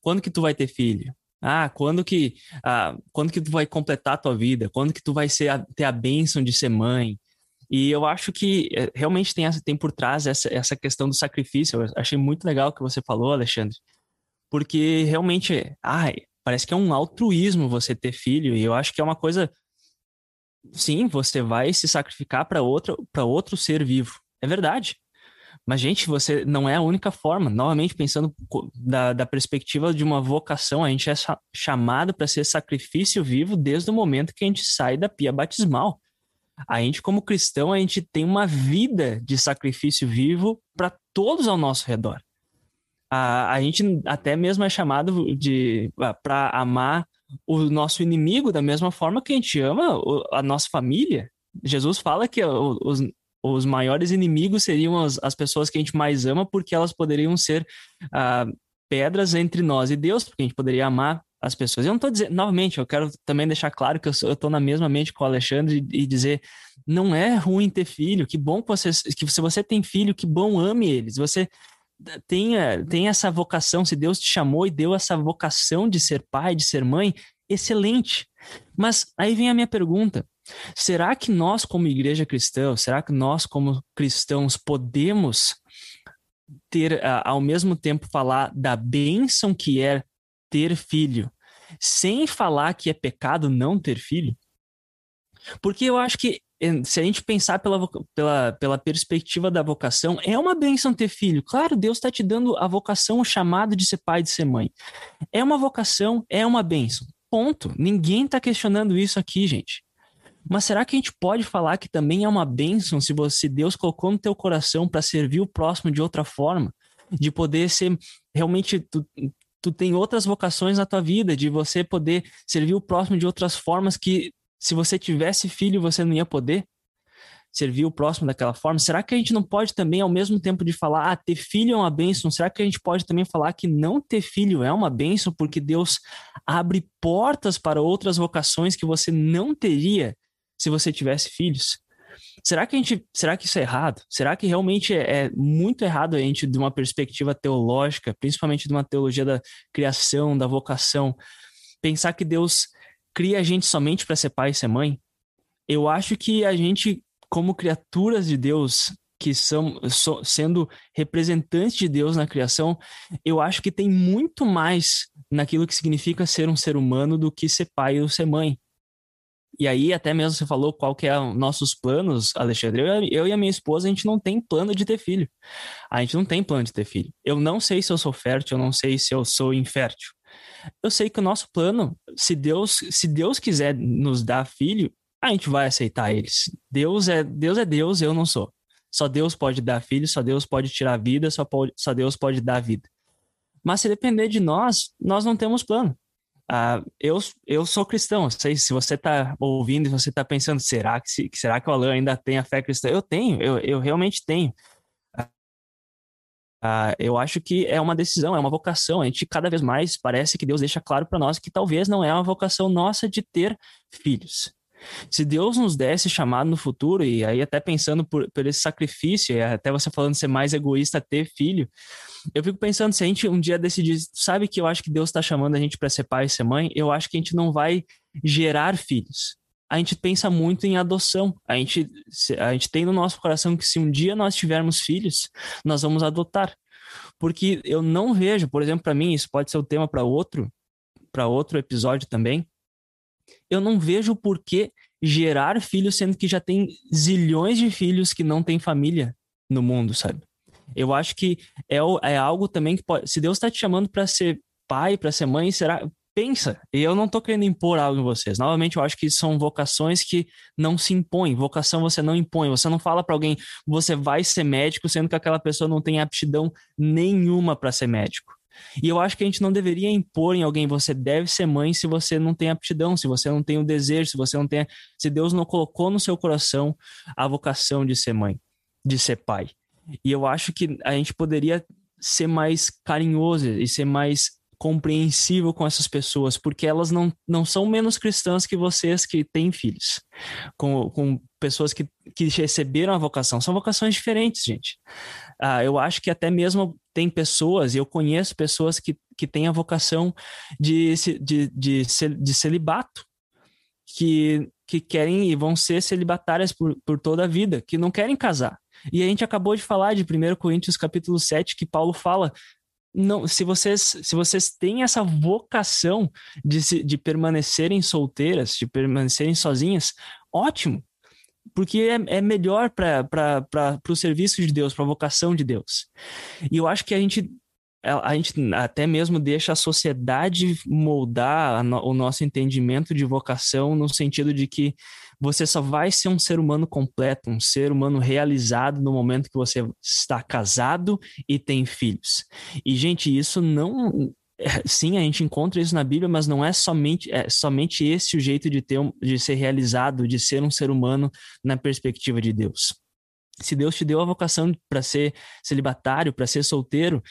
Quando que tu vai ter filho? Ah, quando que, ah, quando que tu vai completar a tua vida? Quando que tu vai ser a, ter a bênção de ser mãe? E eu acho que eh, realmente tem, essa, tem por trás essa, essa questão do sacrifício. Eu achei muito legal o que você falou, Alexandre. Porque realmente, ai, parece que é um altruísmo você ter filho. E eu acho que é uma coisa. Sim, você vai se sacrificar para outro, outro ser vivo. É verdade. Mas, gente, você não é a única forma. Novamente, pensando da, da perspectiva de uma vocação, a gente é chamado para ser sacrifício vivo desde o momento que a gente sai da pia batismal. A gente, como cristão, a gente tem uma vida de sacrifício vivo para todos ao nosso redor. A, a gente até mesmo é chamado de para amar o nosso inimigo da mesma forma que a gente ama a nossa família. Jesus fala que os, os maiores inimigos seriam as, as pessoas que a gente mais ama, porque elas poderiam ser uh, pedras entre nós e Deus, porque a gente poderia amar as pessoas. Eu não estou dizendo, novamente, eu quero também deixar claro que eu estou na mesma mente com o Alexandre e, e, dizer: não é ruim ter filho, que bom que você, que se você tem filho, que bom ame eles. Você tenha, tenha essa vocação, se Deus te chamou e deu essa vocação de ser pai, de ser mãe, excelente. Mas aí vem a minha pergunta: Será que nós, como igreja cristã, será que nós, como cristãos, podemos ter, ao mesmo tempo, falar da bênção que é ter filho, sem falar que é pecado não ter filho? Porque eu acho que se a gente pensar pela, pela, pela perspectiva da vocação, é uma bênção ter filho. Claro, Deus está te dando a vocação, o chamado de ser pai, de ser mãe. É uma vocação, é uma bênção. Ponto. Ninguém está questionando isso aqui, gente. Mas será que a gente pode falar que também é uma bênção se você Deus colocou no teu coração para servir o próximo de outra forma, de poder ser realmente tu, tu tem outras vocações na tua vida, de você poder servir o próximo de outras formas que se você tivesse filho, você não ia poder servir o próximo daquela forma? Será que a gente não pode também, ao mesmo tempo de falar, ah, ter filho é uma bênção, será que a gente pode também falar que não ter filho é uma bênção, porque Deus abre portas para outras vocações que você não teria se você tivesse filhos? Será que a gente, será que isso é errado? Será que realmente é, é muito errado a gente, de uma perspectiva teológica, principalmente de uma teologia da criação, da vocação, pensar que Deus cria a gente somente para ser pai e ser mãe, eu acho que a gente, como criaturas de Deus, que são so, sendo representantes de Deus na criação, eu acho que tem muito mais naquilo que significa ser um ser humano do que ser pai ou ser mãe. E aí, até mesmo você falou qual que é os nossos planos, Alexandre. Eu, eu, e a minha esposa, a gente não tem plano de ter filho. A gente não tem plano de ter filho. Eu não sei se eu sou fértil, eu não sei se eu sou infértil eu sei que o nosso plano, se Deus, se Deus quiser nos dar filho, a gente vai aceitar eles. Deus é Deus é Deus, eu não sou. Só Deus pode dar filho, só Deus pode tirar vida, só, pode, só Deus pode dar vida. Mas se depender de nós, nós não temos plano. Uh, eu, eu sou cristão, sei se você está ouvindo e você está pensando, será que, será que o Alan ainda tem a fé cristã? Eu tenho, eu, eu realmente tenho. Uh, eu acho que é uma decisão, é uma vocação. A gente cada vez mais parece que Deus deixa claro para nós que talvez não é uma vocação nossa de ter filhos. Se Deus nos desse chamado no futuro, e aí até pensando por, por esse sacrifício, e até você falando ser mais egoísta ter filho, eu fico pensando se a gente um dia decidir, sabe que eu acho que Deus está chamando a gente para ser pai e ser mãe, eu acho que a gente não vai gerar filhos. A gente pensa muito em adoção. A gente, a gente tem no nosso coração que se um dia nós tivermos filhos, nós vamos adotar. Porque eu não vejo, por exemplo, para mim, isso pode ser o tema para outro, para outro episódio também. Eu não vejo por que gerar filhos sendo que já tem zilhões de filhos que não têm família no mundo, sabe? Eu acho que é, é algo também que pode. Se Deus está te chamando para ser pai, para ser mãe, será pensa. Eu não tô querendo impor algo em vocês. Novamente, eu acho que são vocações que não se impõem. Vocação você não impõe. Você não fala para alguém, você vai ser médico, sendo que aquela pessoa não tem aptidão nenhuma para ser médico. E eu acho que a gente não deveria impor em alguém, você deve ser mãe se você não tem aptidão, se você não tem o desejo, se você não tem. Se Deus não colocou no seu coração a vocação de ser mãe, de ser pai. E eu acho que a gente poderia ser mais carinhoso e ser mais compreensível com essas pessoas, porque elas não, não são menos cristãs que vocês que têm filhos, com, com pessoas que, que receberam a vocação. São vocações diferentes, gente. Ah, eu acho que até mesmo tem pessoas, e eu conheço pessoas que, que têm a vocação de, de, de, de celibato, que, que querem e vão ser celibatárias por, por toda a vida, que não querem casar. E a gente acabou de falar de 1 Coríntios capítulo 7, que Paulo fala não, se vocês, se vocês têm essa vocação de, de permanecerem solteiras, de permanecerem sozinhas, ótimo, porque é, é melhor para o serviço de Deus, para a vocação de Deus. E eu acho que a gente, a, a gente até mesmo deixa a sociedade moldar no, o nosso entendimento de vocação no sentido de que você só vai ser um ser humano completo, um ser humano realizado no momento que você está casado e tem filhos. E, gente, isso não. Sim, a gente encontra isso na Bíblia, mas não é somente, é somente esse o jeito de, ter, de ser realizado, de ser um ser humano na perspectiva de Deus. Se Deus te deu a vocação para ser celibatário, para ser solteiro,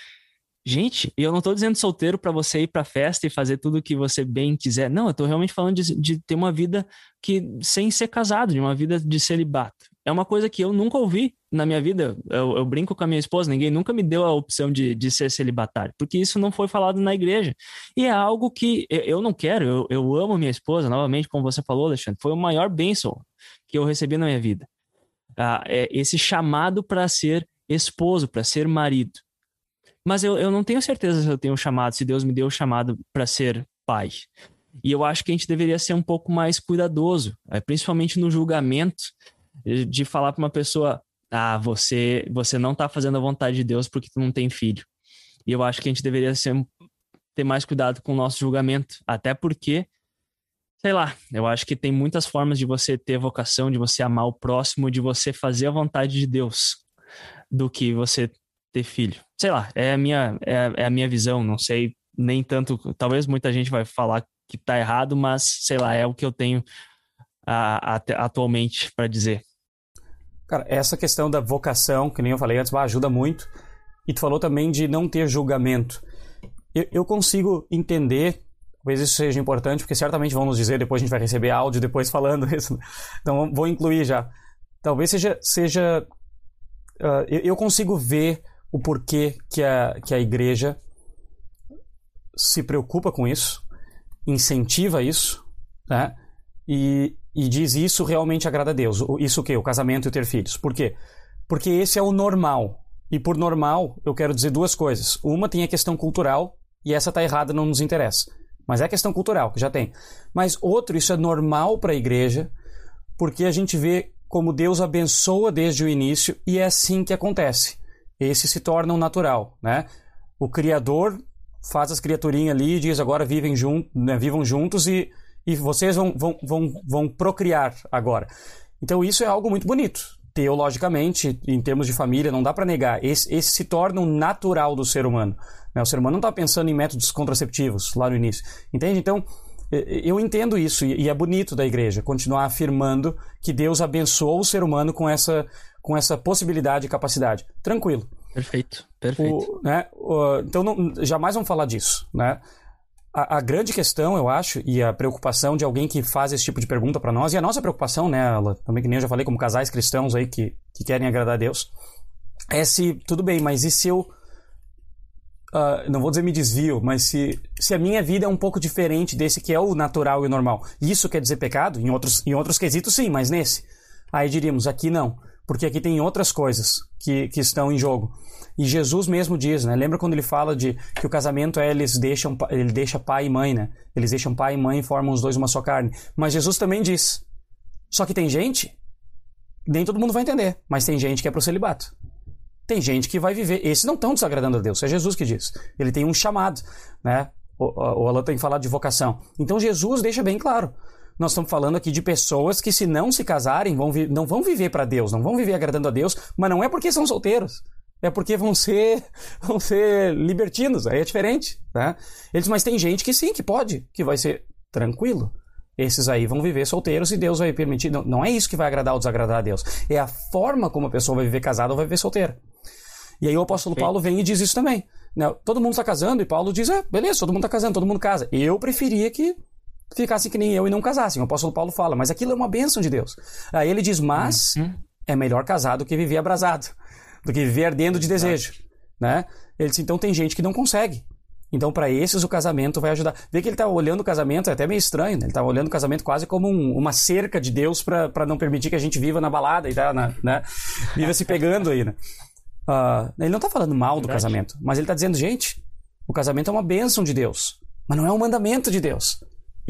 Gente, eu não estou dizendo solteiro para você ir para festa e fazer tudo o que você bem quiser. Não, eu estou realmente falando de, de, ter uma vida que sem ser casado, de uma vida de celibato. É uma coisa que eu nunca ouvi na minha vida. Eu, eu brinco com a minha esposa, ninguém nunca me deu a opção de, de ser celibatário, porque isso não foi falado na igreja. E é algo que eu, eu não quero, eu, eu amo minha esposa, novamente, como você falou, Alexandre, foi o maior bênção. que eu recebi na minha vida. Ah, é esse chamado para ser esposo, para ser marido. Mas eu, eu não tenho certeza se eu tenho chamado, se Deus me deu o chamado para ser pai. E eu acho que a gente deveria ser um pouco mais cuidadoso, é, principalmente no julgamento, de falar para uma pessoa: ah, você, você não está fazendo a vontade de Deus porque tu não tem filho. E eu acho que a gente deveria ser, ter mais cuidado com o nosso julgamento, até porque, sei lá, eu acho que tem muitas formas de você ter vocação, de você amar o próximo, de você fazer a vontade de Deus, do que você ter filho. Sei lá, é a minha, é, é a minha visão, não sei nem tanto, talvez muita gente vai falar que tá errado, mas sei lá, é o que eu tenho a, a, atualmente para dizer. Cara, essa questão da vocação, que nem eu falei antes, ajuda muito. E tu falou também de não ter julgamento. Eu, eu consigo entender, talvez isso seja importante, porque certamente vão nos dizer, depois a gente vai receber áudio depois falando isso. Então vou incluir já. Talvez seja. seja uh, eu consigo ver o porquê que a, que a igreja se preocupa com isso, incentiva isso, né? E, e diz isso realmente agrada a Deus. Isso o quê? O casamento e ter filhos. Por quê? Porque esse é o normal. E por normal, eu quero dizer duas coisas. Uma tem a questão cultural, e essa tá errada, não nos interessa. Mas é questão cultural, que já tem. Mas outro, isso é normal para a igreja, porque a gente vê como Deus abençoa desde o início, e é assim que acontece. Esse se torna natural, né? O Criador faz as criaturinhas ali e diz agora vivem jun né, vivam juntos e, e vocês vão, vão, vão, vão procriar agora. Então isso é algo muito bonito. Teologicamente, em termos de família, não dá para negar. Esse, esse, se torna um natural do ser humano. Né? O ser humano não está pensando em métodos contraceptivos lá no início. Entende? Então, eu entendo isso e é bonito da igreja continuar afirmando que Deus abençoou o ser humano com essa, com essa possibilidade e capacidade. Tranquilo. Perfeito, perfeito. O, né, o, então, não, jamais vamos falar disso, né? A, a, grande questão, eu acho, e a preocupação de alguém que faz esse tipo de pergunta para nós, e a nossa preocupação, né, ela, também que nem eu já falei, como casais cristãos aí que, que querem agradar a Deus, é se, tudo bem, mas e se eu, uh, não vou dizer me desvio, mas se, se a minha vida é um pouco diferente desse que é o natural e o normal, isso quer dizer pecado? Em outros, em outros quesitos sim, mas nesse, aí diríamos, aqui não porque aqui tem outras coisas que, que estão em jogo. E Jesus mesmo diz, né? Lembra quando ele fala de que o casamento é eles deixam ele deixa pai e mãe, né? Eles deixam pai e mãe e formam os dois uma só carne. Mas Jesus também diz. Só que tem gente, nem todo mundo vai entender, mas tem gente que é pro celibato. Tem gente que vai viver. Esses não estão desagradando a Deus, é Jesus que diz. Ele tem um chamado, né? O, o, o Alan tem falado de vocação. Então Jesus deixa bem claro nós estamos falando aqui de pessoas que, se não se casarem, vão não vão viver para Deus, não vão viver agradando a Deus, mas não é porque são solteiros. É porque vão ser, vão ser libertinos, aí é diferente, tá? Eles, mas tem gente que sim, que pode, que vai ser tranquilo. Esses aí vão viver solteiros e Deus vai permitir. Não, não é isso que vai agradar ou desagradar a Deus. É a forma como a pessoa vai viver casada ou vai viver solteira. E aí o apóstolo Sim. Paulo vem e diz isso também. Né? Todo mundo está casando e Paulo diz: é, beleza, todo mundo está casando, todo mundo casa. Eu preferia que ficassem que nem eu e não casassem. O apóstolo Paulo fala, mas aquilo é uma bênção de Deus. Aí ele diz, mas uhum. é melhor casar do que viver abrasado, do que viver ardendo de desejo. Né? Ele disse, então tem gente que não consegue. Então, para esses, o casamento vai ajudar. Vê que ele está olhando o casamento, é até meio estranho, né? Ele está olhando o casamento quase como um, uma cerca de Deus para não permitir que a gente viva na balada e tá, na, né? Viva se pegando aí, né? Uh, ele não está falando mal do Verdade. casamento, mas ele está dizendo, gente, o casamento é uma bênção de Deus, mas não é um mandamento de Deus.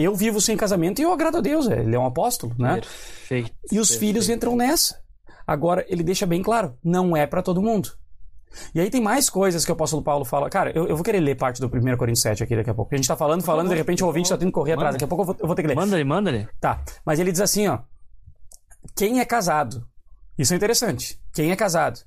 Eu vivo sem casamento e eu agrado a Deus, é, ele é um apóstolo, né? Perfeito. E os perfeito. filhos entram nessa. Agora, ele deixa bem claro, não é para todo mundo. E aí tem mais coisas que o apóstolo Paulo fala. Cara, eu, eu vou querer ler parte do 1 Coríntios 7 aqui daqui a pouco. A gente tá falando, falando, de repente o ouvinte está tendo que correr atrás. Daqui a pouco eu vou, eu vou ter que ler. Manda ele, manda ele. Tá. Mas ele diz assim, ó. Quem é casado? Isso é interessante. Quem é casado?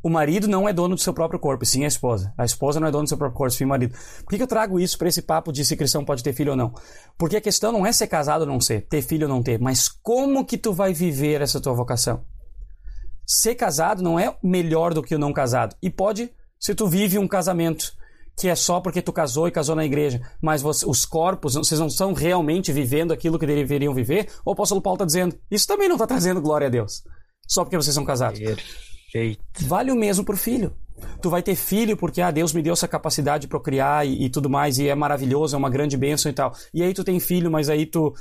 O marido não é dono do seu próprio corpo, sim a esposa. A esposa não é dona do seu próprio corpo, sim o marido. Por que, eu trago isso para esse papo de se cristão pode ter filho ou não? Porque a questão não é ser casado ou não ser, ter filho ou não ter, mas como que tu vai viver essa tua vocação? Ser casado não é melhor do que o não casado. E pode, se tu vive um casamento que é só porque tu casou e casou na igreja, mas você, os corpos, vocês não estão realmente vivendo aquilo que deveriam viver, o apóstolo Paulo está dizendo, isso também não está trazendo glória a Deus, só porque vocês são casados. Perfeito. Vale o mesmo para o filho. Tu vai ter filho porque ah, Deus me deu essa capacidade de procriar e, e, tudo mais, e é maravilhoso, é uma grande bênção e tal. E aí tu tem filho, mas aí tu,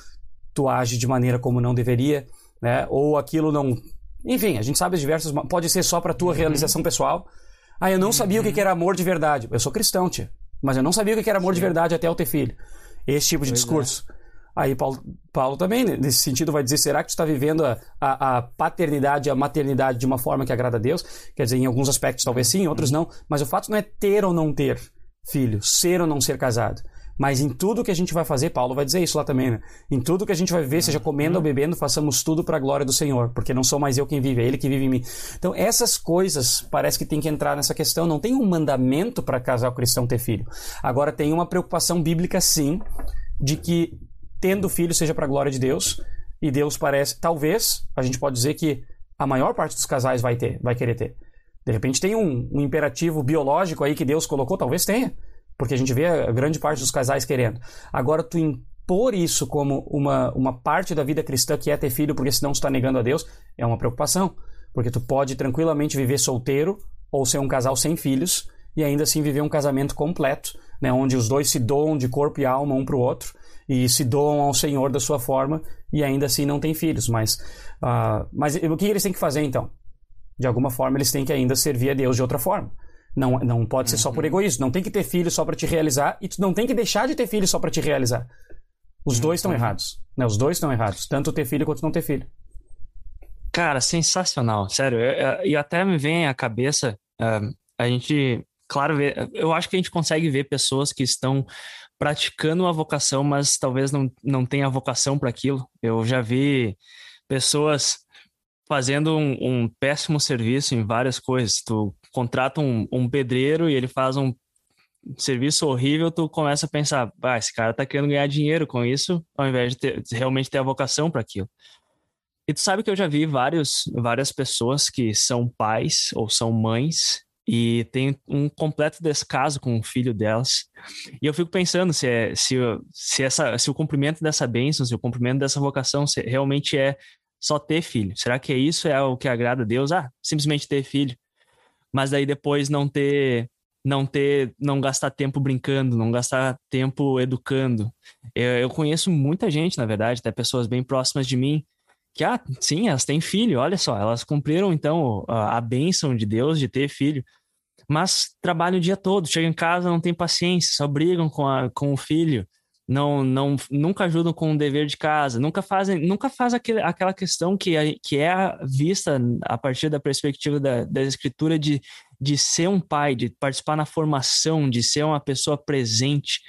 tu age de maneira como não deveria, né? Ou aquilo não. Enfim, a gente sabe as diversas. Pode ser só para tua uhum. realização pessoal. Ah, eu não sabia uhum. o que era amor de verdade. Eu sou cristão, tia. Mas eu não sabia o que era amor Sim. de verdade até eu ter filho. Esse tipo de pois discurso. É. Aí Paulo, Paulo também, nesse sentido, vai dizer: será que tu está vivendo a, a, a paternidade, a maternidade de uma forma que agrada a Deus? Quer dizer, em alguns aspectos talvez sim, em outros não. Mas o fato não é ter ou não ter filho, ser ou não ser casado. Mas em tudo que a gente vai fazer, Paulo vai dizer isso lá também, né? Em tudo que a gente vai viver, seja comendo ou bebendo, façamos tudo para a glória do Senhor, porque não sou mais eu quem vive, é Ele que vive em mim. Então, essas coisas parece que tem que entrar nessa questão. Não tem um mandamento para casal cristão ter filho. Agora, tem uma preocupação bíblica, sim, de que tendo filho seja para a glória de Deus. E Deus parece, talvez, a gente pode dizer que a maior parte dos casais vai ter, vai querer ter. De repente tem um, um imperativo biológico aí que Deus colocou, talvez tenha. Porque a gente vê a grande parte dos casais querendo. Agora, tu impor isso como uma, uma parte da vida cristã que é ter filho, porque senão tu está negando a Deus, é uma preocupação. Porque tu pode tranquilamente viver solteiro ou ser um casal sem filhos e ainda assim viver um casamento completo, né, onde os dois se doam de corpo e alma um para o outro e se doam ao Senhor da sua forma e ainda assim não têm filhos. Mas, uh, mas o que eles têm que fazer então? De alguma forma eles têm que ainda servir a Deus de outra forma. Não, não pode ser só por uhum. egoísmo. Não tem que ter filho só para te realizar e tu não tem que deixar de ter filho só para te realizar. Os uhum. dois estão errados. Né? Os dois estão errados. Tanto ter filho quanto não ter filho. Cara, sensacional. Sério. E até me vem à cabeça uh, a gente, claro, eu acho que a gente consegue ver pessoas que estão praticando uma vocação, mas talvez não, não tenha vocação para aquilo. Eu já vi pessoas fazendo um, um, péssimo serviço em várias coisas. Tu contrata um, um, pedreiro e ele faz um serviço horrível, tu começa a pensar, ah, esse cara tá querendo ganhar dinheiro com isso, ao invés de, ter, de realmente ter a vocação para aquilo. E tu sabe que eu já vi vários, várias pessoas que são pais ou são mães e tem um completo descaso com o filho delas. E eu fico pensando se, é, se, se, essa, se o cumprimento dessa bênção, se o cumprimento dessa vocação realmente é só ter filho? Será que isso é o que agrada a Deus? Ah, simplesmente ter filho. Mas daí depois não ter não ter, não gastar tempo brincando, não gastar tempo educando. Eu, eu, conheço muita gente, na verdade, até pessoas bem próximas de mim, que, ah, sim, elas têm filho, olha só, elas cumpriram então a, bênção de Deus de ter filho, mas trabalham o dia todo, chegam em casa, não tem paciência, só brigam com, a, com o filho, não, não, nunca ajudam com o dever de casa, nunca fazem, nunca faz aquele, aquela questão que, que é vista a partir da perspectiva da, da escritura de, de ser um pai, de participar na formação, de ser uma pessoa presente.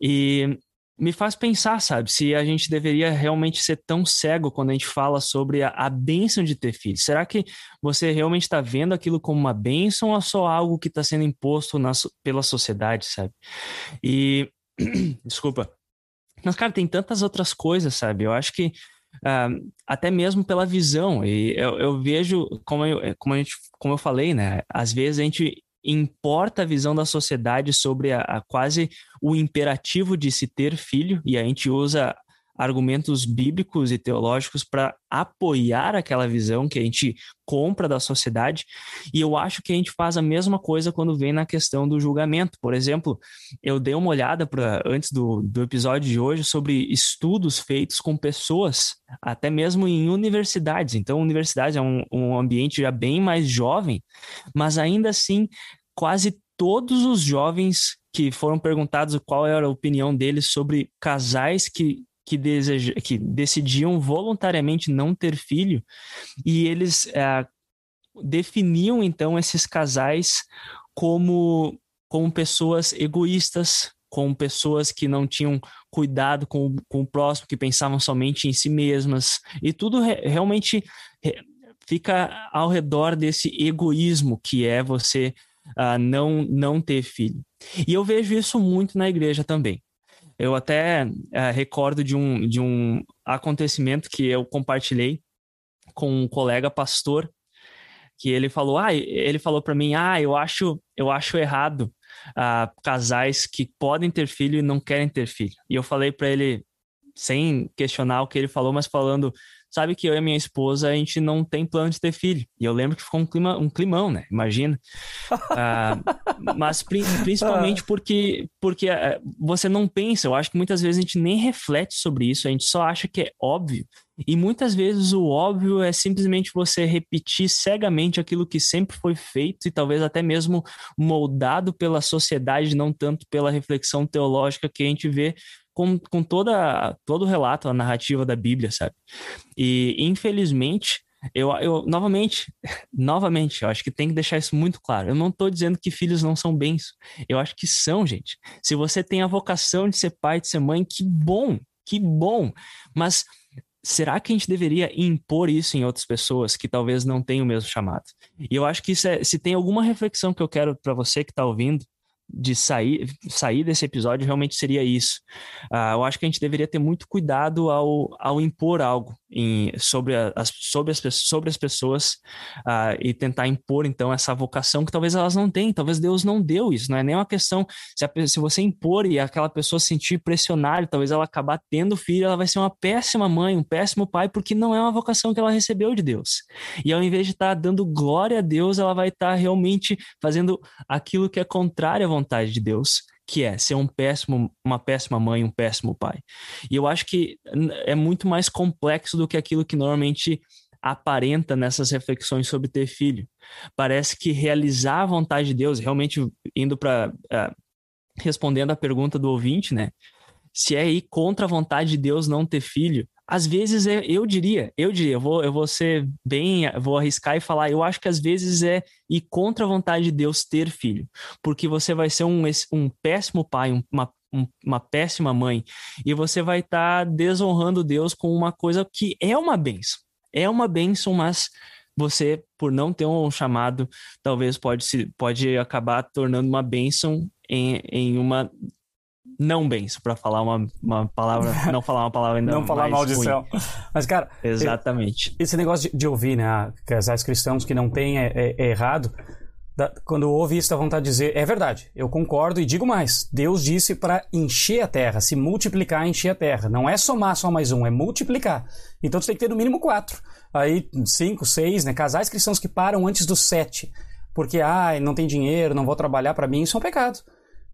E me faz pensar, sabe, se a gente deveria realmente ser tão cego quando a gente fala sobre a, a bênção de ter filhos. Será que você realmente está vendo aquilo como uma bênção ou só algo que está sendo imposto na, pela sociedade, sabe? E Desculpa. Mas, cara, tem tantas outras coisas, sabe? Eu acho que uh, até mesmo pela visão. E eu, eu vejo, como eu, como, a gente, como eu falei, né? Às vezes a gente importa a visão da sociedade sobre a, a quase o imperativo de se ter filho, e a gente usa argumentos bíblicos e teológicos para apoiar aquela visão que a gente compra da sociedade. E eu acho que a gente faz a mesma coisa quando vem na questão do julgamento. Por exemplo, eu dei uma olhada pra, antes do, do episódio de hoje sobre estudos feitos com pessoas, até mesmo em universidades. Então, universidade é um, um ambiente já bem mais jovem, mas ainda assim, quase todos os jovens que foram perguntados qual era a opinião deles sobre casais que que, deseja, que decidiam voluntariamente não ter filho e eles é, definiam então esses casais como, como pessoas egoístas, como pessoas que não tinham cuidado com, com o próximo, que pensavam somente em si mesmas, e tudo re, realmente re, fica ao redor desse egoísmo que é você uh, não, não ter filho. E eu vejo isso muito na igreja também. Eu até é, recordo de um, de um acontecimento que eu compartilhei com um colega pastor, que ele falou, ah, ele falou para mim, ah, eu acho, eu acho errado ah, casais que podem ter filho e não querem ter filho. E eu falei para ele, sem questionar o que ele falou, mas falando, sabe que eu e minha esposa, a gente não tem plano de ter filho. E eu lembro que ficou um, clima, um climão, né? Imagina. uh, mas principalmente porque, porque uh, você não pensa, eu acho que muitas vezes a gente nem reflete sobre isso, a gente só acha que é óbvio. E muitas vezes o óbvio é simplesmente você repetir cegamente aquilo que sempre foi feito e talvez até mesmo moldado pela sociedade, não tanto pela reflexão teológica que a gente vê com, com toda, todo o relato, a narrativa da Bíblia, sabe? E, infelizmente, eu, eu novamente, novamente, eu acho que tem que deixar isso muito claro. Eu não estou dizendo que filhos não são bens. Eu acho que são, gente. Se você tem a vocação de ser pai, de ser mãe, que bom, que bom. Mas será que a gente deveria impor isso em outras pessoas que talvez não tenham o mesmo chamado? E eu acho que é, se tem alguma reflexão que eu quero para você que está ouvindo, de sair, sair desse episódio realmente seria isso. Uh, eu acho que a gente deveria ter muito cuidado ao, ao impor algo em, sobre, as, sobre, as, sobre as pessoas uh, e tentar impor, então, essa vocação que talvez elas não tenham, talvez Deus não deu isso, não é nem uma questão, se, a, se você impor e aquela pessoa se sentir pressionada, talvez ela acabar tendo filho, ela vai ser uma péssima mãe, um péssimo pai, porque não é uma vocação que ela recebeu de Deus. E ao invés de estar tá dando glória a Deus, ela vai estar tá realmente fazendo aquilo que é contrário à vontade de Deus, que é ser um péssimo, uma péssima mãe, um péssimo pai. E eu acho que é muito mais complexo do que aquilo que normalmente aparenta nessas reflexões sobre ter filho. Parece que realizar a vontade de Deus, realmente indo para uh, é, respondendo a pergunta do ouvinte, né? Se é ir contra a vontade de Deus não ter filho, às vezes é, eu diria, eu diria, eu vou, eu vou ser bem, vou arriscar e falar, eu acho que às vezes é ir contra a vontade de Deus ter filho, porque você vai ser um, um péssimo pai, uma, um, uma péssima mãe, e você vai estar tá desonrando Deus com uma coisa que é uma benção, é uma benção, mas você, por não ter um chamado, talvez pode, se, pode acabar tornando uma bênção em, em uma não benção, para falar uma, uma palavra, não falar uma palavra ainda Não falar maldição. Ruim. Mas, cara... Exatamente. Esse negócio de, de ouvir, né, casais cristãos que não têm é, é, é errado, da, quando ouve isso, dá vontade de dizer, é verdade, eu concordo e digo mais, Deus disse para encher a terra, se multiplicar, encher a terra. Não é somar só mais um, é multiplicar. Então tu tem que ter no mínimo quatro. Aí cinco, seis, né, casais cristãos que param antes dos sete. Porque, ah, não tem dinheiro, não vou trabalhar para mim, isso é um pecado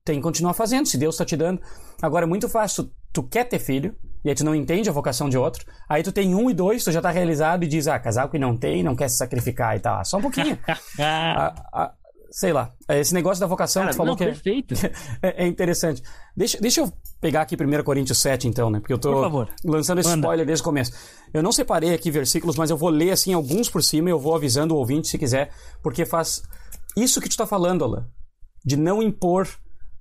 tem que continuar fazendo, se Deus está te dando. Agora, é muito fácil, tu, tu, quer ter filho, e aí tu não entende a vocação de outro, aí tu tem um e dois, tu já está realizado e diz, ah, casal que não tem, não quer se sacrificar e tal. Ah, só um pouquinho. a, a, sei lá, esse negócio da vocação Cara, tu falou não, que perfeito. É, é, interessante. Deixa, deixa eu pegar aqui 1 Coríntios 7, então, né? Porque eu tô lançando esse Manda. spoiler desde o começo. Eu não separei aqui versículos, mas eu vou ler assim alguns por cima e eu vou avisando o ouvinte se quiser, porque faz isso que tu está falando, Alan, de não impor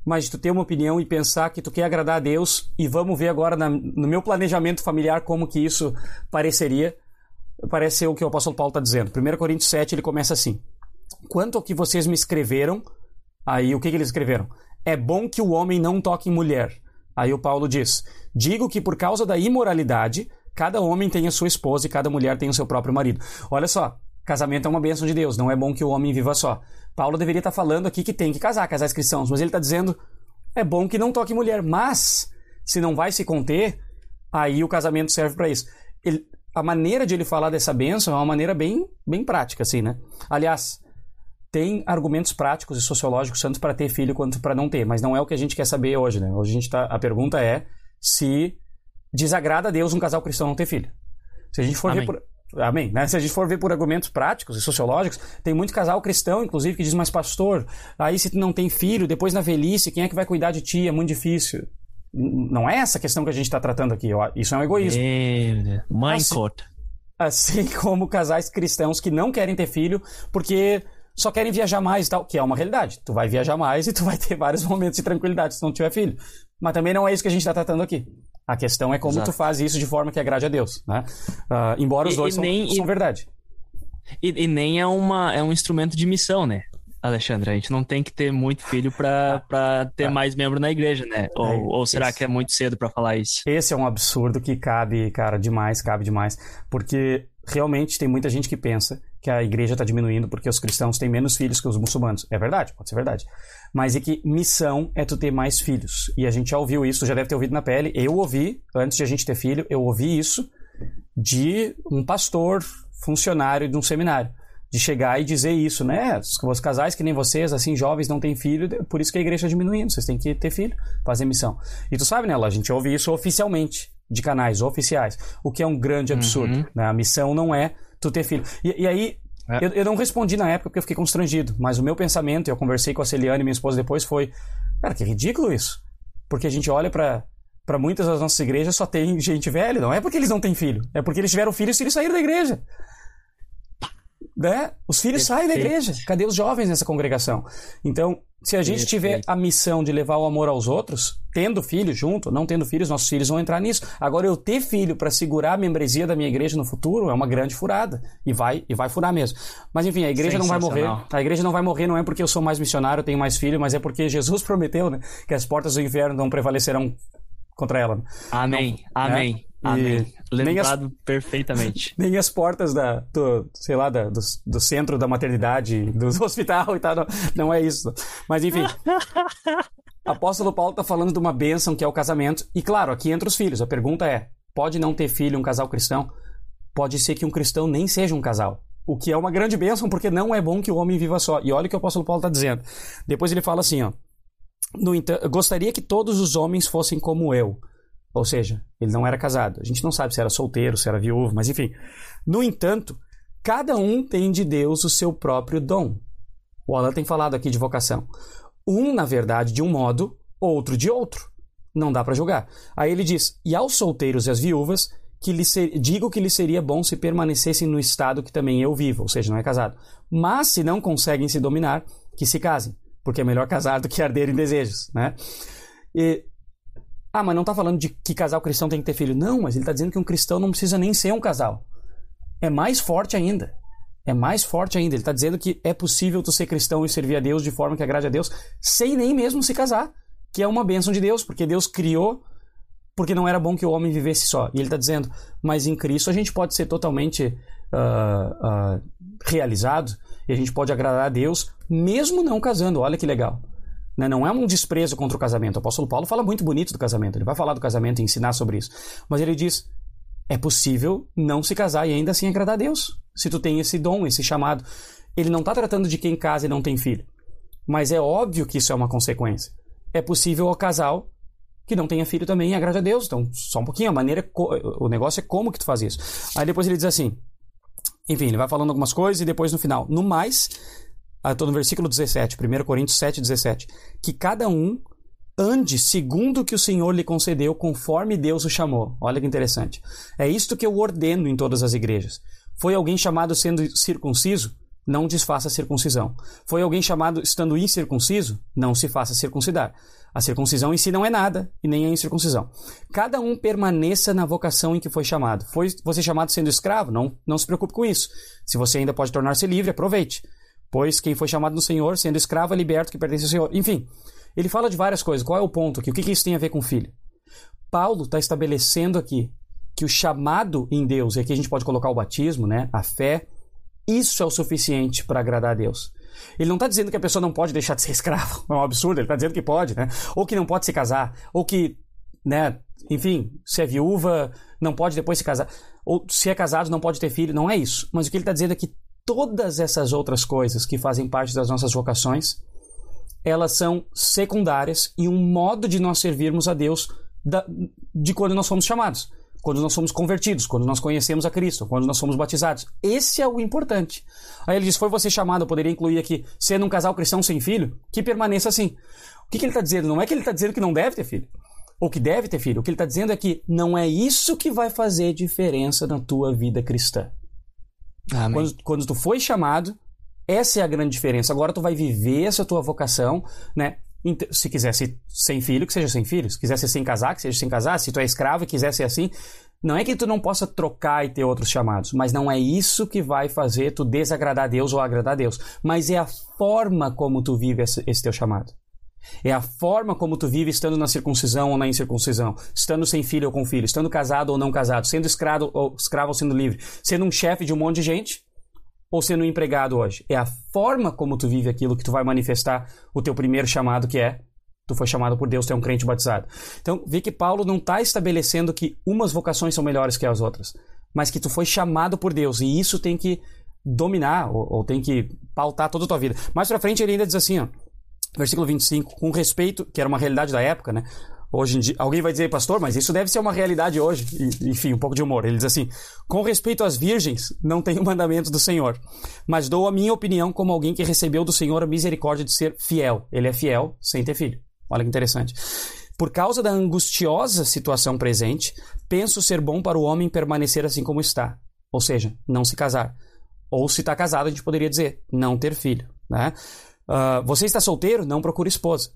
mas tu ter uma opinião e pensar que tu quer agradar a Deus e vamos ver agora na, no meu planejamento familiar como que isso pareceria. Parece ser o que o apóstolo Paulo está dizendo. 1 Coríntios 7 ele começa assim: Quanto ao que vocês me escreveram, aí o que, que eles escreveram? É bom que o homem não toque em mulher. Aí o Paulo diz: Digo que por causa da imoralidade, cada homem tem a sua esposa e cada mulher tem o seu próprio marido. Olha só, casamento é uma bênção de Deus, não é bom que o homem viva só. Paulo deveria estar falando aqui que tem que casar, casais cristãos, mas ele está dizendo é bom que não toque mulher, mas se não vai se conter, aí o casamento serve para isso. Ele, a maneira de ele falar dessa bênção é uma maneira bem, bem prática, assim, né? Aliás, tem argumentos práticos e sociológicos tanto para ter filho quanto para não ter, mas não é o que a gente quer saber hoje, né? Hoje a gente tá, a pergunta é se desagrada a Deus um casal cristão não ter filho. Se a gente for ver por, Amém. Né? Se a gente for ver por argumentos práticos e sociológicos, tem muito casal cristão, inclusive, que diz, mas pastor, aí se tu não tem filho, depois na velhice, quem é que vai cuidar de ti? É muito difícil. Não é essa questão que a gente está tratando aqui. Isso é um egoísmo. Mãe assim, cota. Assim como casais cristãos que não querem ter filho porque só querem viajar mais e tal, que é uma realidade. Tu vai viajar mais e tu vai ter vários momentos de tranquilidade se não tiver filho. Mas também não é isso que a gente está tratando aqui. A questão é como Exato. tu faz isso de forma que agrade a Deus, né? Uh, embora os e, dois e são, nem, são, verdade. E, e, nem é, uma, é um instrumento de missão, né? Alexandre, a gente não tem que ter muito filho para ter ah. mais membro na igreja, né? Ou, é, ou será esse, que é muito cedo para falar isso? Esse é um absurdo que cabe, cara, demais, cabe demais. Porque realmente tem muita gente que pensa que a igreja está diminuindo porque os cristãos têm menos filhos que os muçulmanos. É verdade, pode ser verdade. Mas é que missão é tu ter mais filhos. E a gente já ouviu isso, já deve ter ouvido na pele. Eu ouvi, antes de a gente ter filho, eu ouvi isso. de um pastor, funcionário de um seminário. De chegar e dizer isso, né? Os casais que nem vocês, assim, jovens, não têm filho, por isso que a igreja está diminuindo. Vocês têm que ter filho, fazer missão. E tu sabe, né, a gente ouve isso oficialmente, de canais oficiais, o que é um grande absurdo. Uhum. Né? A missão não é tu ter filho. E, e aí, é. Eu, eu, não respondi na época porque eu fiquei constrangido, mas o meu pensamento, eu conversei com a Celiane, minha esposa, depois foi: cara, que ridículo isso. Porque a gente olha para para muitas das nossas igrejas só tem gente velha, não é porque eles não têm filho, é porque eles tiveram filhos e eles saíram da igreja. Né? Os filhos saem da igreja. Cadê os jovens nessa congregação? Então, se a gente tiver a missão de levar o amor aos outros, tendo filho junto, não tendo filhos, nossos filhos vão entrar nisso. Agora, eu ter filho para segurar a membresia da minha igreja no futuro é uma grande furada. E vai, e vai furar mesmo. Mas enfim, a igreja não vai morrer. A igreja não vai morrer não é porque eu sou mais missionário, tenho mais filho, mas é porque Jesus prometeu né, que as portas do inferno não prevalecerão contra ela. Né? Amém, não, amém. Né? Amém. Lembrado as, perfeitamente. Nem as portas da, do, sei lá, da, do, do, centro da maternidade, do hospital e tal, não, não é isso. Mas enfim. apóstolo Paulo está falando de uma bênção que é o casamento. E claro, aqui entre os filhos. A pergunta é: pode não ter filho um casal cristão? Pode ser que um cristão nem seja um casal. O que é uma grande bênção, porque não é bom que o homem viva só. E olha o que o apóstolo Paulo está dizendo. Depois ele fala assim, ó. No gostaria que todos os homens fossem como eu ou seja, ele não era casado. A gente não sabe se era solteiro, se era viúvo, mas enfim. No entanto, cada um tem de Deus o seu próprio dom. O Alan tem falado aqui de vocação. Um, na verdade, de um modo, outro de outro. Não dá para julgar. Aí ele diz: E aos solteiros e às viúvas, que lhe ser... digo que lhe seria bom se permanecessem no estado que também eu vivo, ou seja, não é casado. Mas se não conseguem se dominar, que se casem, porque é melhor casar do que arder em desejos, né? E ah, mas não está falando de que casal cristão tem que ter filho. Não, mas ele está dizendo que um cristão não precisa nem ser um casal. É mais forte ainda. É mais forte ainda. Ele está dizendo que é possível tu ser cristão e servir a Deus de forma que agrade a Deus sem nem mesmo se casar. Que é uma bênção de Deus, porque Deus criou porque não era bom que o homem vivesse só. E ele está dizendo, mas em Cristo a gente pode ser totalmente uh, uh, realizado e a gente pode agradar a Deus mesmo não casando. Olha que legal. Né? Não é um desprezo contra o casamento. O apóstolo Paulo fala muito bonito do casamento. Ele vai falar do casamento e ensinar sobre isso. Mas ele diz: é possível não se casar e ainda assim agradar a Deus. Se tu tem esse dom, esse chamado. Ele não está tratando de quem casa e não tem filho. Mas é óbvio que isso é uma consequência. É possível o casal que não tenha filho também agrade a Deus. Então, só um pouquinho, a maneira, o negócio é como que tu faz isso. Aí depois ele diz assim, enfim, ele vai falando algumas coisas e depois no final, no mais, estou no versículo 17, 1 Coríntios 7, 17, que cada um ande segundo o que o Senhor lhe concedeu, conforme Deus o chamou. Olha que interessante. É isto que eu ordeno em todas as igrejas. Foi alguém chamado sendo circunciso? Não desfaça a circuncisão. Foi alguém chamado estando incircunciso? Não se faça circuncidar. A circuncisão em si não é nada, e nem a incircuncisão. Cada um permaneça na vocação em que foi chamado. Foi você chamado sendo escravo? Não, não se preocupe com isso. Se você ainda pode tornar-se livre, aproveite. Pois quem foi chamado no Senhor, sendo escravo, é liberto que pertence ao Senhor. Enfim, ele fala de várias coisas. Qual é o ponto aqui? O que, que isso tem a ver com filho? Paulo está estabelecendo aqui que o chamado em Deus, e aqui a gente pode colocar o batismo, né? a fé, isso é o suficiente para agradar a Deus. Ele não está dizendo que a pessoa não pode deixar de ser escravo, é um absurdo, ele está dizendo que pode, né? ou que não pode se casar, ou que, né, enfim, se é viúva, não pode depois se casar, ou se é casado, não pode ter filho, não é isso. Mas o que ele está dizendo é que todas essas outras coisas que fazem parte das nossas vocações, elas são secundárias e um modo de nós servirmos a Deus da, de quando nós fomos chamados, quando nós somos convertidos, quando nós conhecemos a Cristo, quando nós somos batizados. Esse é o importante. Aí ele diz: Foi você chamado, eu poderia incluir aqui, sendo um casal cristão sem filho, que permaneça assim. O que, que ele está dizendo? Não é que ele está dizendo que não deve ter filho, ou que deve ter filho. O que ele está dizendo é que não é isso que vai fazer diferença na tua vida cristã. Quando, quando tu foi chamado, essa é a grande diferença. Agora tu vai viver essa tua vocação, né? Se quiser ser sem filho, que seja sem filho. Se quiser ser sem casar, que seja sem casar. Se tu é escravo e quiser ser assim, não é que tu não possa trocar e ter outros chamados, mas não é isso que vai fazer tu desagradar a Deus ou agradar a Deus, mas é a forma como tu vive esse, esse teu chamado. É a forma como tu vive estando na circuncisão ou na incircuncisão, estando sem filho ou com filho, estando casado ou não casado, sendo escravo ou, escravo ou sendo livre, sendo um chefe de um monte de gente ou sendo um empregado hoje. É a forma como tu vive aquilo que tu vai manifestar o teu primeiro chamado, que é tu foi chamado por Deus, tu é um crente batizado. Então, vê que Paulo não está estabelecendo que umas vocações são melhores que as outras, mas que tu foi chamado por Deus e isso tem que dominar ou, ou tem que pautar toda a tua vida. Mais pra frente ele ainda diz assim, ó, versículo 25, com respeito, que era uma realidade da época, né? Hoje em dia, alguém vai dizer, pastor, mas isso deve ser uma realidade hoje. E, enfim, um pouco de humor. Ele diz assim: com respeito às virgens, não tenho mandamentos do Senhor, mas dou a minha opinião como alguém que recebeu do Senhor a misericórdia de ser fiel. Ele é fiel sem ter filho. Olha que interessante. Por causa da angustiosa situação presente, penso ser bom para o homem permanecer assim como está, ou seja, não se casar. Ou se está casado, a gente poderia dizer, não ter filho. Né? Uh, você está solteiro? Não procure esposa.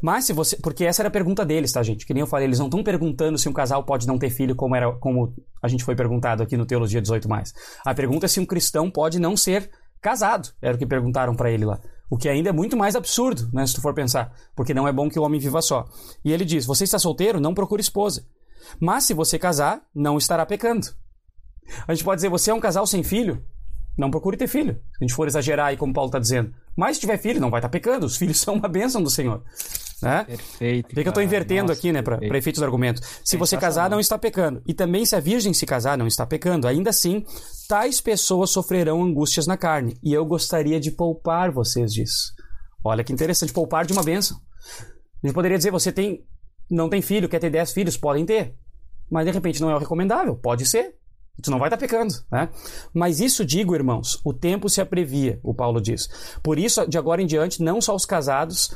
Mas se você. Porque essa era a pergunta deles, tá, gente? Que nem eu falei, eles não estão perguntando se um casal pode não ter filho, como era como a gente foi perguntado aqui no Teologia 18. A pergunta é se um cristão pode não ser casado. Era o que perguntaram para ele lá. O que ainda é muito mais absurdo, né, se tu for pensar. Porque não é bom que o homem viva só. E ele diz: Você está solteiro? Não procure esposa. Mas se você casar, não estará pecando. A gente pode dizer: Você é um casal sem filho? Não procure ter filho. Se a gente for exagerar aí, como Paulo está dizendo. Mas se tiver filho, não vai estar tá pecando. Os filhos são uma bênção do Senhor. Né? Perfeito. Vê que eu estou invertendo Nossa, aqui, né, para efeitos do argumento. Se você casar, não está pecando. E também se a virgem se casar, não está pecando. Ainda assim, tais pessoas sofrerão angústias na carne. E eu gostaria de poupar vocês disso. Olha que interessante, poupar de uma bênção. A gente poderia dizer, você tem, não tem filho, quer ter 10 filhos, podem ter. Mas de repente não é o recomendável, pode ser. Tu não vai estar tá pecando, né? Mas isso digo, irmãos, o tempo se aprevia, o Paulo diz. Por isso, de agora em diante, não só os casados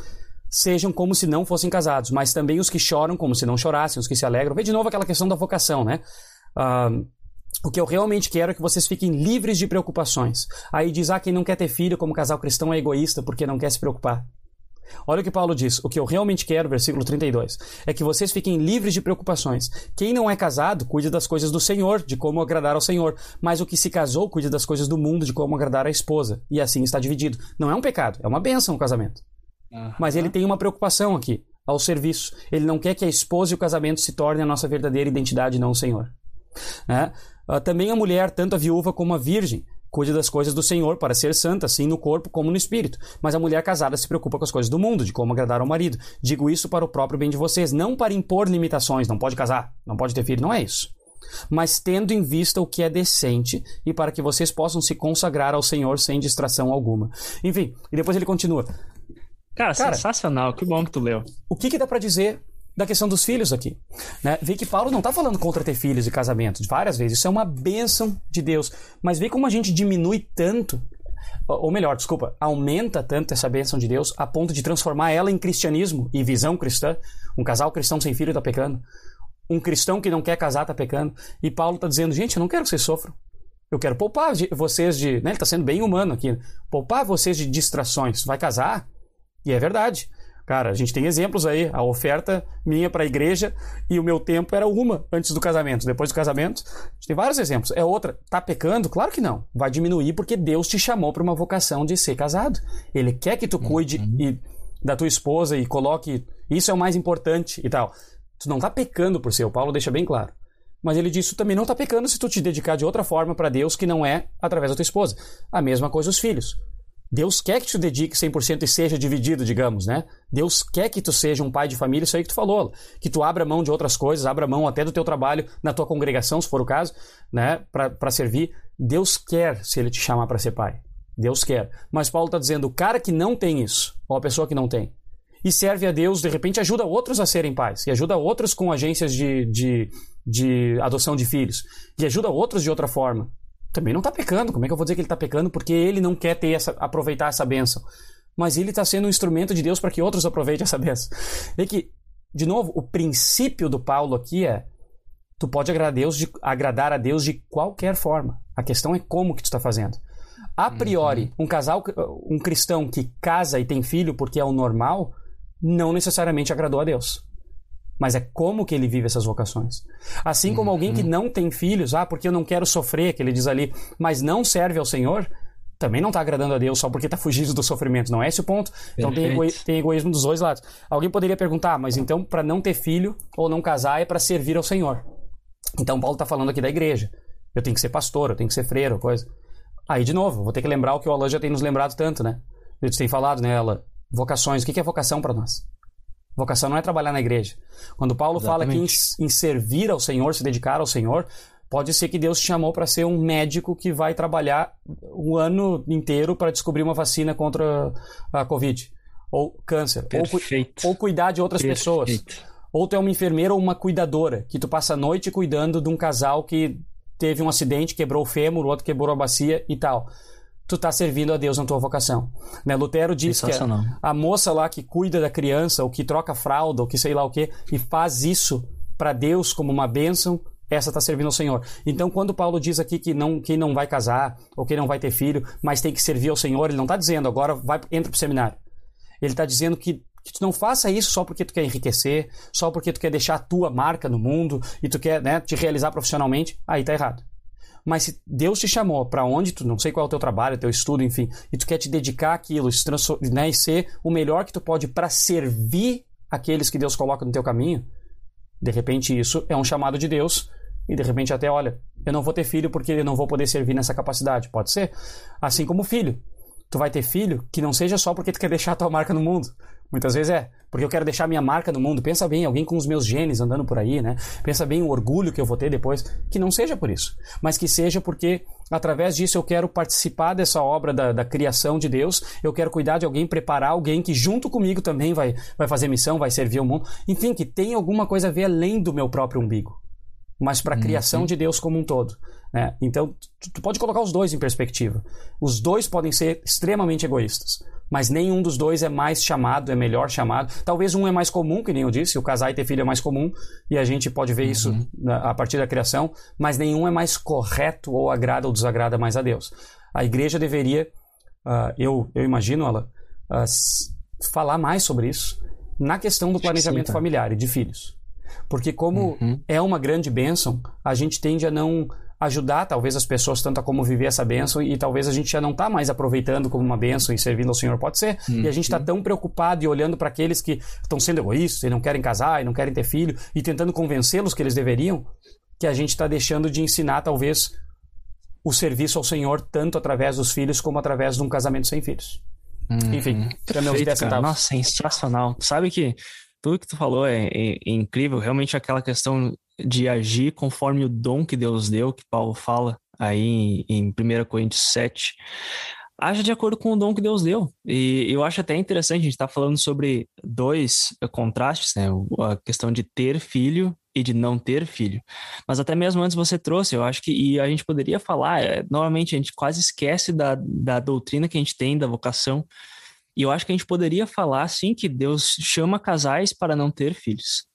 sejam como se não fossem casados, mas também os que choram como se não chorassem, os que se alegram. Vê de novo aquela questão da vocação, né? O que eu realmente quero é que vocês fiquem livres de preocupações. Aí diz, ah, quem não quer ter filho como casal cristão é egoísta porque não quer se preocupar. Olha o que Paulo diz. O que eu realmente quero, versículo 32, é que vocês fiquem livres de preocupações. Quem não é casado, cuide das coisas do Senhor, de como agradar ao Senhor. Mas o que se casou, cuide das coisas do mundo, de como agradar a esposa. E assim está dividido. Não é um pecado, é uma benção o casamento. Uhum. Mas ele tem uma preocupação aqui, ao serviço. Ele não quer que a esposa e o casamento se tornem a nossa verdadeira identidade, não o Senhor. É? Uh, também a mulher, tanto a viúva como a virgem, cuide das coisas do Senhor para ser santa, assim no corpo como no espírito. Mas a mulher casada se preocupa com as coisas do mundo, de como agradar ao marido. Digo isso para o próprio bem de vocês, não para impor limitações, não pode casar, não pode ter filho, não é isso. Mas tendo em vista o que é decente e para que vocês possam se consagrar ao Senhor sem distração alguma. Enfim, e depois ele continua. Cara, Cara sensacional, que bom que tu leu. O que, que dá para dizer da questão dos filhos aqui. Né? Vê que Paulo não está falando contra ter filhos e casamento, várias vezes. Isso é uma bênção de Deus. Mas vê como a gente diminui tanto, ou melhor, desculpa, aumenta tanto essa bênção de Deus a ponto de transformar ela em cristianismo e visão cristã. Um casal cristão sem filho está pecando. Um cristão que não quer casar está pecando. E Paulo está dizendo, gente, eu não quero que vocês sofram. Eu quero poupar vocês de. Né? Ele está sendo bem humano aqui. Poupar vocês de distrações. Vai casar? E é verdade. Cara, a gente tem exemplos aí. A oferta minha para a igreja e o meu tempo era uma antes do casamento. Depois do casamento, a gente tem vários exemplos. É outra. Tá pecando? Claro que não. Vai diminuir porque Deus te chamou para uma vocação de ser casado. Ele quer que tu cuide uhum. e, da tua esposa e coloque. Isso é o mais importante e tal. Tu não tá pecando por ser. O Paulo deixa bem claro. Mas ele diz: tu também não tá pecando se tu te dedicar de outra forma para Deus que não é através da tua esposa. A mesma coisa os filhos. Deus quer que tu dedique 100% e seja dividido, digamos, né? Deus quer que tu seja um pai de família, isso aí que tu falou, que tu abra mão de outras coisas, abra mão até do teu trabalho na tua congregação, se for o caso, né, para servir. Deus quer se ele te chamar para ser pai. Deus quer. Mas Paulo está dizendo, o cara que não tem isso, ou a pessoa que não tem, e serve a Deus, de repente ajuda outros a serem pais, e ajuda outros com agências de, de, de adoção de filhos, e ajuda outros de outra forma também não está pecando. Como é que eu vou dizer que ele está pecando? Porque ele não quer ter essa, aproveitar essa bênção. Mas ele está sendo um instrumento de Deus para que outros aproveitem essa bênção. Vê que, de novo, o princípio do Paulo aqui é tu pode agradar a Deus de, agradar a Deus de qualquer forma. A questão é como que tu está fazendo. A priori, uhum. um casal, um cristão que casa e tem filho porque é o normal, não necessariamente agradou a Deus mas é como que ele vive essas vocações. Assim como alguém que uhum. não tem filhos, ah, porque eu não quero sofrer, que ele diz ali, mas não serve ao Senhor, também não está agradando a Deus só porque está fugindo do sofrimento. Não é esse o ponto. Então tem, ego tem, egoísmo dos dois lados. Alguém poderia perguntar, ah, mas então para não ter filho ou não casar é para servir ao Senhor. Então Paulo está falando aqui da igreja. Eu tenho que ser pastor, eu tenho que ser freiro, coisa. Aí de novo, vou ter que lembrar o que o Alan já tem nos lembrado tanto, né? A gente tem falado, né, ela, vocações. O que é vocação para nós? Vocação não é trabalhar na igreja. Quando Paulo Exatamente. fala que em, em, servir ao Senhor, se dedicar ao Senhor, Pode ser que Deus te chamou para ser um médico que vai trabalhar o ano inteiro para descobrir uma vacina contra a Covid ou câncer, ou, ou, cuidar de outras Perfeito. pessoas. Ou tu é uma enfermeira ou uma cuidadora, que tu passa a noite cuidando de um casal que teve um acidente, quebrou o fêmur, o outro quebrou a bacia e tal. Tu está servindo a Deus na tua vocação. Né? Lutero diz que a, a moça lá que cuida da criança, ou que troca fralda, ou que sei lá o que, e faz isso para Deus como uma bênção, essa está servindo ao Senhor. Então, quando Paulo diz aqui que não, quem não vai casar, ou quem não vai ter filho, mas tem que servir ao Senhor, ele não está dizendo agora vai, entra para o seminário. Ele está dizendo que, que tu não faça isso só porque tu quer enriquecer, só porque tu quer deixar a tua marca no mundo e tu quer né, te realizar profissionalmente. Aí está errado. Mas se Deus te chamou para onde tu, não sei qual é o teu trabalho, teu estudo, enfim, e tu quer te dedicar àquilo se né, e ser o melhor que tu pode para servir aqueles que Deus coloca no teu caminho, de repente isso é um chamado de Deus e de repente até, olha, eu não vou ter filho porque eu não vou poder servir nessa capacidade. Pode ser. Assim como filho tu vai ter filho que não seja só porque tu quer deixar a tua marca no mundo. Muitas vezes é, porque eu quero deixar minha marca no mundo. Pensa bem, alguém com os meus genes andando por aí, né? Pensa bem o orgulho que eu vou ter depois. Que não seja por isso, mas que seja porque através disso eu quero participar dessa obra da, da criação de Deus. Eu quero cuidar de alguém, preparar alguém que junto comigo também vai, vai fazer missão, vai servir o mundo. Enfim, que tem alguma coisa a ver além do meu próprio umbigo mas para a criação uhum. de Deus como um todo. Né? Então, tu, tu, pode colocar os dois em perspectiva. Os dois podem ser extremamente egoístas, mas nenhum dos dois é mais chamado, é melhor chamado. Talvez um é mais comum, que nem eu disse, o casar e ter filho é mais comum, e a gente pode ver uhum. isso a partir da criação, mas nenhum é mais correto ou agrada ou desagrada mais a Deus. A igreja deveria, uh, eu, eu imagino ela, uh, falar mais sobre isso na questão do planejamento Sim, tá. familiar e de filhos. Porque como uhum. é uma grande bênção, a gente tende a não ajudar talvez as pessoas tanto a como viver essa bênção e talvez a gente já não está mais aproveitando como uma bênção e servindo ao Senhor, pode ser. Uhum. E a gente está uhum. tão preocupado e olhando para aqueles que estão sendo egoístas e não querem casar e não querem ter filho e tentando convencê-los que eles deveriam, que a gente está deixando de ensinar talvez o serviço ao Senhor tanto através dos filhos como através de um casamento sem filhos. Uhum. Enfim, Perfeito, Nossa, sensacional. Sabe que tudo que tu falou é, é, é, incrível. Realmente aquela questão de agir conforme o dom que Deus deu, que Paulo fala aí em, em 1 Coríntios 7. Haja de acordo com o dom que Deus deu. E eu acho até interessante, a gente está falando sobre dois contrastes, né? A questão de ter filho e de não ter filho. Mas até mesmo antes você trouxe, eu acho que e a gente poderia falar, é, normalmente a gente quase esquece da, da doutrina que a gente tem, da vocação, e eu acho que a gente poderia falar, sim, que Deus chama casais para não ter filhos.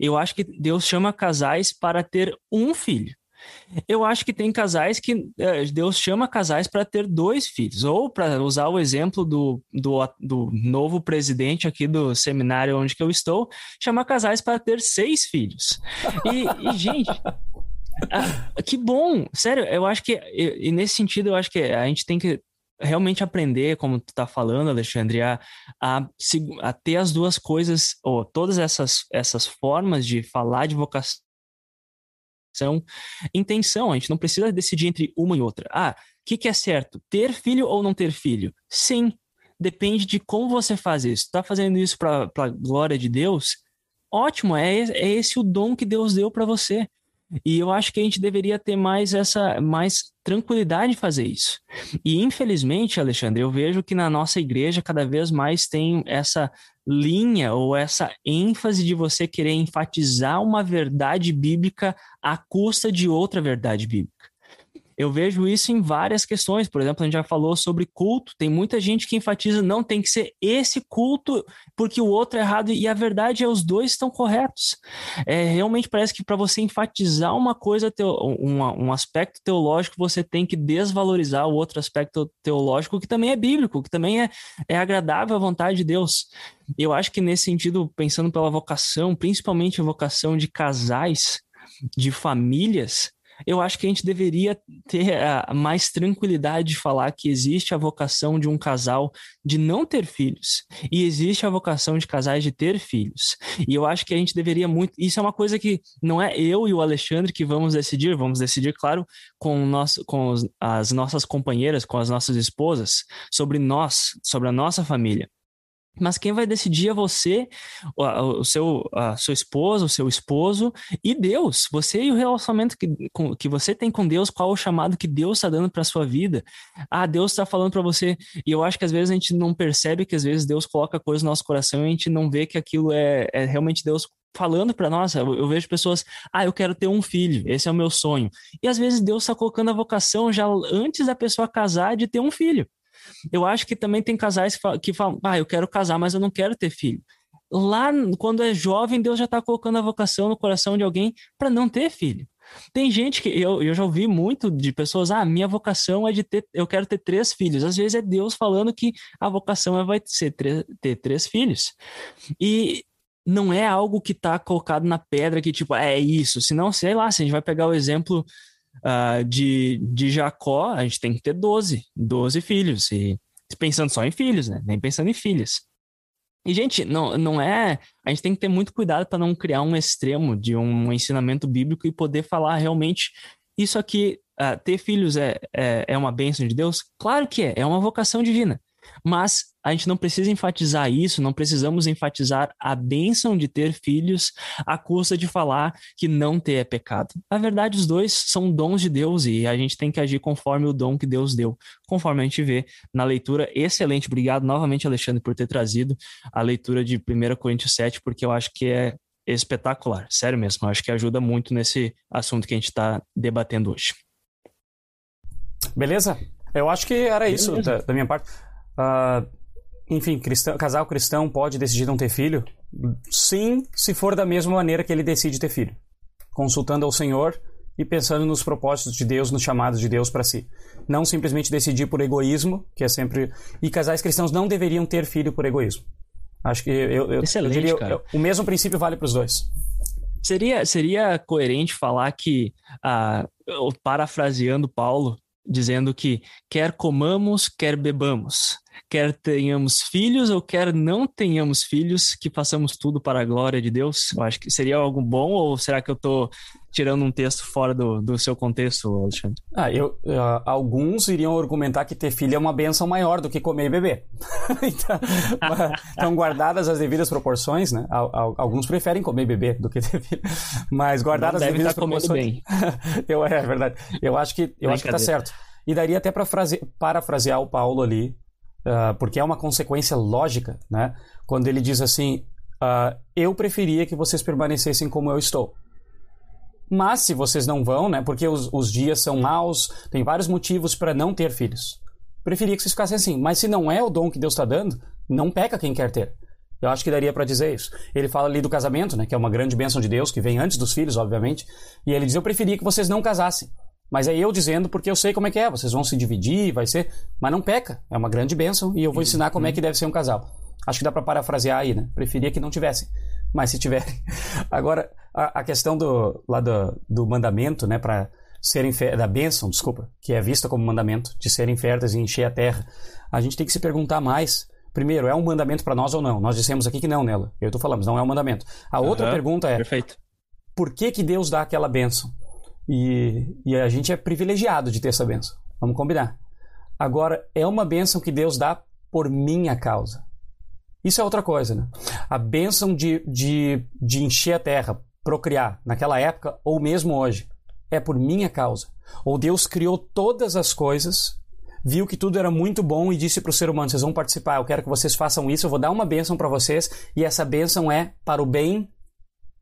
Eu acho que Deus chama casais para ter um filho. Eu acho que tem casais que eh, Deus chama casais para ter dois filhos, ou para usar o exemplo do, do, do, novo presidente aqui do seminário onde eu estou, chamar casais para ter seis filhos. E, e gente, ah, que bom! Sério, eu acho que, e nesse sentido, eu acho que a gente tem que realmente aprender, como tu tá falando, Alexandre, a, a, a, ter as duas coisas, ou todas essas, essas formas de falar de vocação, intenção, a gente não precisa decidir entre uma e outra. Ah, o que, que é certo? Ter filho ou não ter filho? Sim, depende de como você faz isso. Tá fazendo isso para a glória de Deus? Ótimo, é, é esse o dom que Deus deu para você. E eu acho que a gente deveria ter mais essa mais tranquilidade de fazer isso. E infelizmente, Alexandre, eu vejo que na nossa igreja cada vez mais tem essa linha ou essa ênfase de você querer enfatizar uma verdade bíblica à custa de outra verdade bíblica. Eu vejo isso em várias questões. Por exemplo, a gente já falou sobre culto. Tem muita gente que enfatiza não tem que ser esse culto porque o outro é errado. E a verdade é os dois estão corretos. É, realmente parece que para você enfatizar uma coisa, um, um aspecto teológico, você tem que desvalorizar o outro aspecto teológico que também é bíblico, que também é, é agradável à vontade de Deus. Eu acho que nesse sentido, pensando pela vocação, principalmente a vocação de casais, de famílias, eu acho que a gente deveria ter uh, mais tranquilidade de falar que existe a vocação de um casal de não ter filhos e existe a vocação de casais de ter filhos. E eu acho que a gente deveria muito. Isso é uma coisa que não é eu e o Alexandre que vamos decidir, vamos decidir, claro, com, nós, com as nossas companheiras, com as nossas esposas, sobre nós, sobre a nossa família. Mas quem vai decidir é você, o, seu, a sua esposa, o seu esposo e Deus. Você e o relacionamento que, que você tem com Deus, qual o chamado que Deus está dando para sua vida. Ah, Deus está falando para você. E eu acho que às vezes a gente não percebe que às vezes Deus coloca coisas no nosso coração e a gente não vê que aquilo é, é realmente Deus falando para nós. Eu, vejo pessoas, ah, eu quero ter um filho, esse é o meu sonho. E às vezes Deus está colocando a vocação já antes da pessoa casar de ter um filho. Eu acho que também tem casais que falam, ah, eu quero casar, mas eu não quero ter filho. Lá, quando é jovem, Deus já está colocando a vocação no coração de alguém para não ter filho. Tem gente que eu, eu já ouvi muito de pessoas, ah, minha vocação é de ter, eu quero ter três filhos. Às vezes é Deus falando que a vocação é vai ser ter, ter três filhos. E não é algo que está colocado na pedra que, tipo, é isso. Senão, sei lá, se a gente vai pegar o exemplo uh, de, de Jacó, a gente tem que ter 12, 12 filhos. E pensando só em filhos, né? Nem pensando em filhas. E, gente, não, não é. A gente tem que ter muito cuidado para não criar um extremo de um ensinamento bíblico e poder falar realmente isso aqui. Uh, ter filhos é, é, é uma bênção de Deus? Claro que é, é uma vocação divina. Mas a gente não precisa enfatizar isso, não precisamos enfatizar a bênção de ter filhos à custa de falar que não ter é pecado. Na verdade, os dois são dons de Deus e a gente tem que agir conforme o dom que Deus deu, conforme a gente vê na leitura. Excelente, obrigado novamente, Alexandre, por ter trazido a leitura de 1 Coríntios 7, porque eu acho que é espetacular, sério mesmo, eu acho que ajuda muito nesse assunto que a gente está debatendo hoje. Beleza? Eu acho que era isso da, da minha parte. Uh, enfim, cristão, casal cristão pode decidir não ter filho? Sim, se for da mesma maneira que ele decide ter filho, consultando ao Senhor e pensando nos propósitos de Deus, nos chamados de Deus para si. Não simplesmente decidir por egoísmo, que é sempre. E casais cristãos não deveriam ter filho por egoísmo. Acho que eu, eu, Excelente, eu diria, cara. o mesmo princípio vale para os dois. Seria, seria coerente falar que, ah, parafraseando Paulo, dizendo que quer comamos, quer bebamos, quer tenhamos filhos ou quer não tenhamos filhos, que façamos tudo para a glória de Deus? Eu acho que seria algo bom ou será que eu estou tirando um texto fora do, do seu contexto, Alexandre? Ah, eu, uh, alguns iriam argumentar que ter filho é uma benção maior do que comer e beber. então, então, guardadas as devidas proporções, né? Alguns preferem comer e beber do que ter filho. Mas guardadas as devidas proporções. Bem. eu, é, é verdade. Eu acho que, eu acho que tá certo. E daria até para parafrasear o Paulo ali, uh, porque é uma consequência lógica, né? Quando ele diz assim: uh, Eu preferia que vocês permanecessem como eu estou. Mas se vocês não vão, né? Porque os, os dias são maus, tem vários motivos para não ter filhos. Preferia que vocês ficassem assim. Mas se não é o dom que Deus está dando, não peca quem quer ter. Eu acho que daria para dizer isso. Ele fala ali do casamento, né? Que é uma grande bênção de Deus, que vem antes dos filhos, obviamente. E ele diz: Eu preferia que vocês não casassem. Mas é eu dizendo porque eu sei como é que é. Vocês vão se dividir, vai ser. Mas não peca. É uma grande bênção e eu vou ensinar como é que deve ser um casal. Acho que dá para parafrasear aí, né? Preferia que não tivessem. Mas se tiverem. Agora, a, a, questão do, lá do, do mandamento, né? Para serem da bênção, desculpa, que é vista como mandamento, de serem férteis e encher a terra. A gente tem que se perguntar mais. Primeiro, é um mandamento para nós ou não? Nós dissemos aqui que não, nela. Eu tô falando, não é um mandamento. A outra uhum, pergunta é: perfeito. por que, que Deus dá aquela bênção? E, e a gente é privilegiado de ter essa benção. Vamos combinar. Agora, é uma benção que Deus dá por minha causa. Isso é outra coisa, né? A bênção de, de, de encher a terra, procriar, naquela época ou mesmo hoje, é por minha causa. Ou Deus criou todas as coisas, viu que tudo era muito bom e disse para o ser humano: vocês vão participar, eu quero que vocês façam isso, eu vou dar uma bênção para vocês, e essa bênção é para o bem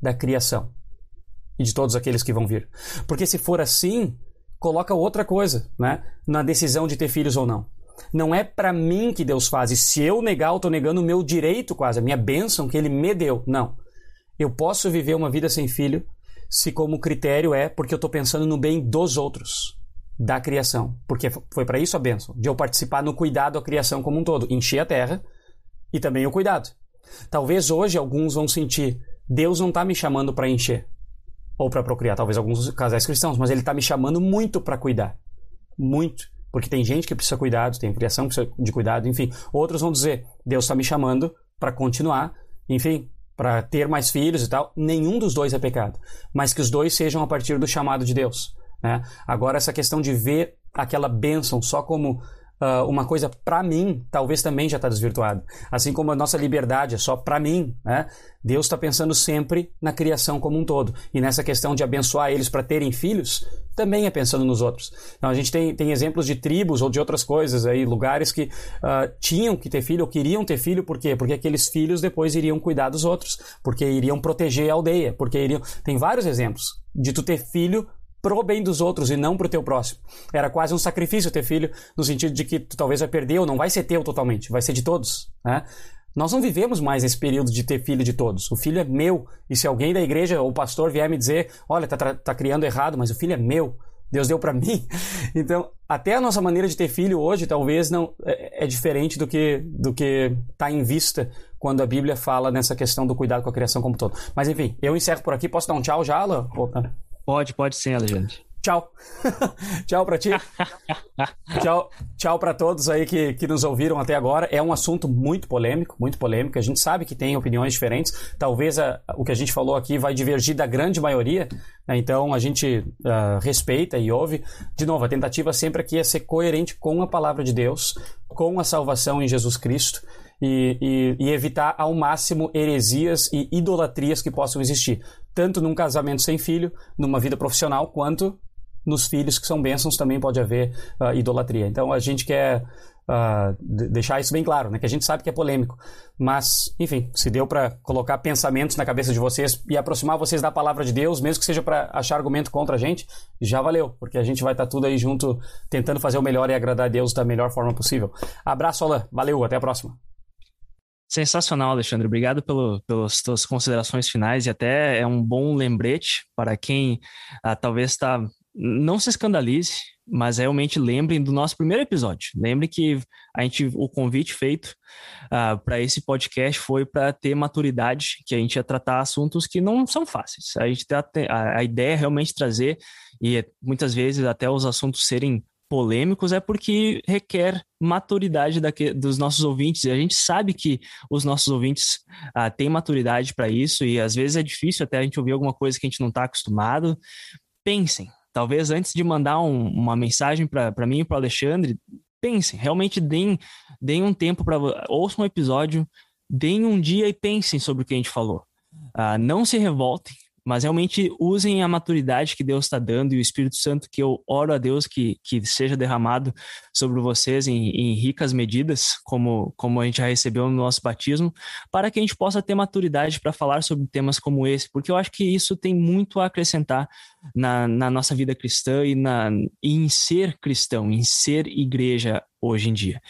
da criação e de todos aqueles que vão vir. Porque se for assim, coloca outra coisa, né, na decisão de ter filhos ou não. Não é para mim que Deus faz, e se eu negar, eu estou negando o meu direito quase, a minha bênção que Ele me deu. Não. Eu posso viver uma vida sem filho se como critério é porque eu estou pensando no bem dos outros, da criação. Porque foi para isso a bênção, de eu participar no cuidado da criação como um todo, encher a terra e também o cuidado. Talvez hoje alguns vão sentir, Deus não está me chamando para encher ou para procriar, talvez alguns casais cristãos, mas ele está me chamando muito para cuidar. Muito. Porque tem gente que precisa cuidado, tem criação que precisa de cuidado, enfim. Outros vão dizer, Deus está me chamando para continuar, enfim, para ter mais filhos e tal. Nenhum dos dois é pecado, mas que os dois sejam a partir do chamado de Deus. Né? Agora, essa questão de ver aquela bênção só como uh, uma coisa para mim, talvez também já está desvirtuado. Assim como a nossa liberdade é só para mim, né? Deus está pensando sempre na criação como um todo. E nessa questão de abençoar eles para terem filhos, também é pensando nos outros. Então a gente tem, tem exemplos de tribos ou de outras coisas aí, lugares que uh, tinham que ter filho ou queriam ter filho, por quê? Porque aqueles filhos depois iriam cuidar dos outros, porque iriam proteger a aldeia, porque iriam. Tem vários exemplos de tu ter filho pro bem dos outros e não pro teu próximo. Era quase um sacrifício ter filho, no sentido de que tu talvez vai perder ou não vai ser teu totalmente, vai ser de todos, né? Nós não vivemos mais esse período de ter filho de todos. O filho é meu. E se alguém da igreja ou pastor vier me dizer, olha, tá, tá criando errado, mas o filho é meu. Deus deu para mim. Então, até a nossa maneira de ter filho hoje talvez não é, é diferente do que do que está em vista quando a Bíblia fala nessa questão do cuidado com a criação como todo. Mas enfim, eu encerro por aqui. Posso dar um tchau já, Alan? Opa. Pode, pode sim, Alexandre. Tchau. tchau para ti. tchau, tchau para todos aí que, que nos ouviram até agora. É um assunto muito polêmico, muito polêmico. A gente sabe que tem opiniões diferentes. Talvez a, o que a gente falou aqui vai divergir da grande maioria. Né? Então a gente uh, respeita e ouve. De novo, a tentativa sempre aqui é ser coerente com a palavra de Deus, com a salvação em Jesus Cristo e, e, e, evitar ao máximo heresias e idolatrias que possam existir, tanto num casamento sem filho, numa vida profissional, quanto nos filhos que são bênçãos também pode haver uh, idolatria. Então a gente quer uh, deixar isso bem claro, né? Que a gente sabe que é polêmico, mas enfim, se deu para colocar pensamentos na cabeça de vocês e aproximar vocês da palavra de Deus, mesmo que seja para achar argumento contra a gente, já valeu, porque a gente vai estar tá tudo aí junto tentando fazer o melhor e agradar a Deus da melhor forma possível. Abraço, Alain. Valeu, até a próxima. Sensacional, Alexandre. Obrigado pelo, pelas suas considerações finais e até é um bom lembrete para quem ah, talvez está. Não se escandalize, mas realmente lembrem do nosso primeiro episódio. Lembre que a gente, o convite feito ah, para esse podcast foi para ter maturidade, que a gente ia tratar assuntos que não são fáceis. A gente tá, a, a ideia é realmente trazer e muitas vezes até os assuntos serem polêmicos é porque requer maturidade daqui, dos nossos ouvintes. E a gente sabe que os nossos ouvintes ah, têm maturidade para isso e às vezes é difícil até a gente ouvir alguma coisa que a gente não está acostumado. Pensem, talvez antes de mandar um, uma mensagem para mim e para Alexandre, pensem, realmente deem, deem um tempo para ouçam um episódio, deem um dia e pensem sobre o que a gente falou. Ah, não se revoltem, mas realmente usem a maturidade que Deus está dando e o Espírito Santo que eu oro a Deus que, que seja derramado sobre vocês em, em, ricas medidas, como, como a gente já recebeu no nosso batismo, para que a gente possa ter maturidade para falar sobre temas como esse, porque eu acho que isso tem muito a acrescentar na, na nossa vida cristã e, na, e em ser cristão, em ser igreja hoje em dia.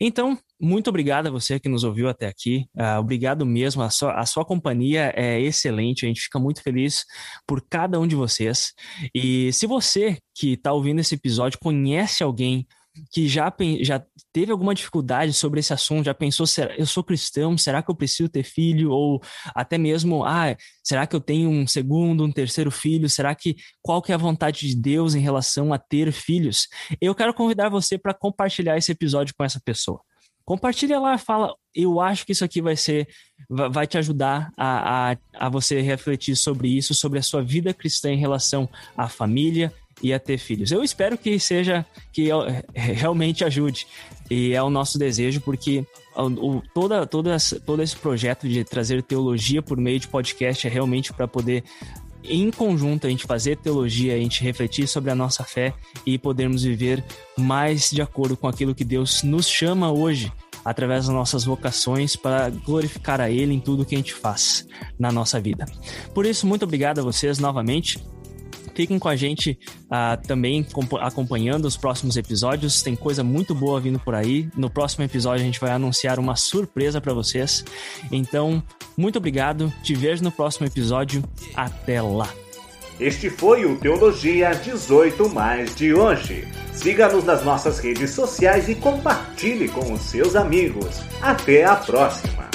Então, muito obrigado a você que nos ouviu até aqui. Uh, obrigado mesmo. A sua, a sua companhia é excelente. A gente fica muito feliz por cada um de vocês. E se você que está ouvindo esse episódio conhece alguém que já, já teve alguma dificuldade sobre esse assunto, já pensou, será, eu sou cristão, será que eu preciso ter filho? Ou até mesmo, ah, será que eu tenho um segundo, um terceiro filho? Será que, qual que é a vontade de Deus em relação a ter filhos? Eu quero convidar você para compartilhar esse episódio com essa pessoa. Compartilha lá, fala, eu acho que isso aqui vai ser, vai te ajudar a, a, a você refletir sobre isso, sobre a sua vida cristã em relação à família, e a ter filhos. Eu espero que seja, que realmente ajude. E é o nosso desejo, porque o, toda, toda, todo esse projeto de trazer teologia por meio de podcast é realmente para poder em conjunto a gente fazer teologia, a gente refletir sobre a nossa fé e podermos viver mais de acordo com aquilo que Deus nos chama hoje, através das nossas vocações, para glorificar a Ele em tudo que a gente faz na nossa vida. Por isso, muito obrigado a vocês novamente. Fiquem com a gente uh, também acompanhando os próximos episódios. Tem coisa muito boa vindo por aí. No próximo episódio a gente vai anunciar uma surpresa para vocês. Então, muito obrigado. Te vejo no próximo episódio. Até lá. Este foi o Teologia 18 Mais de hoje. Siga-nos nas nossas redes sociais e compartilhe com os seus amigos. Até a próxima!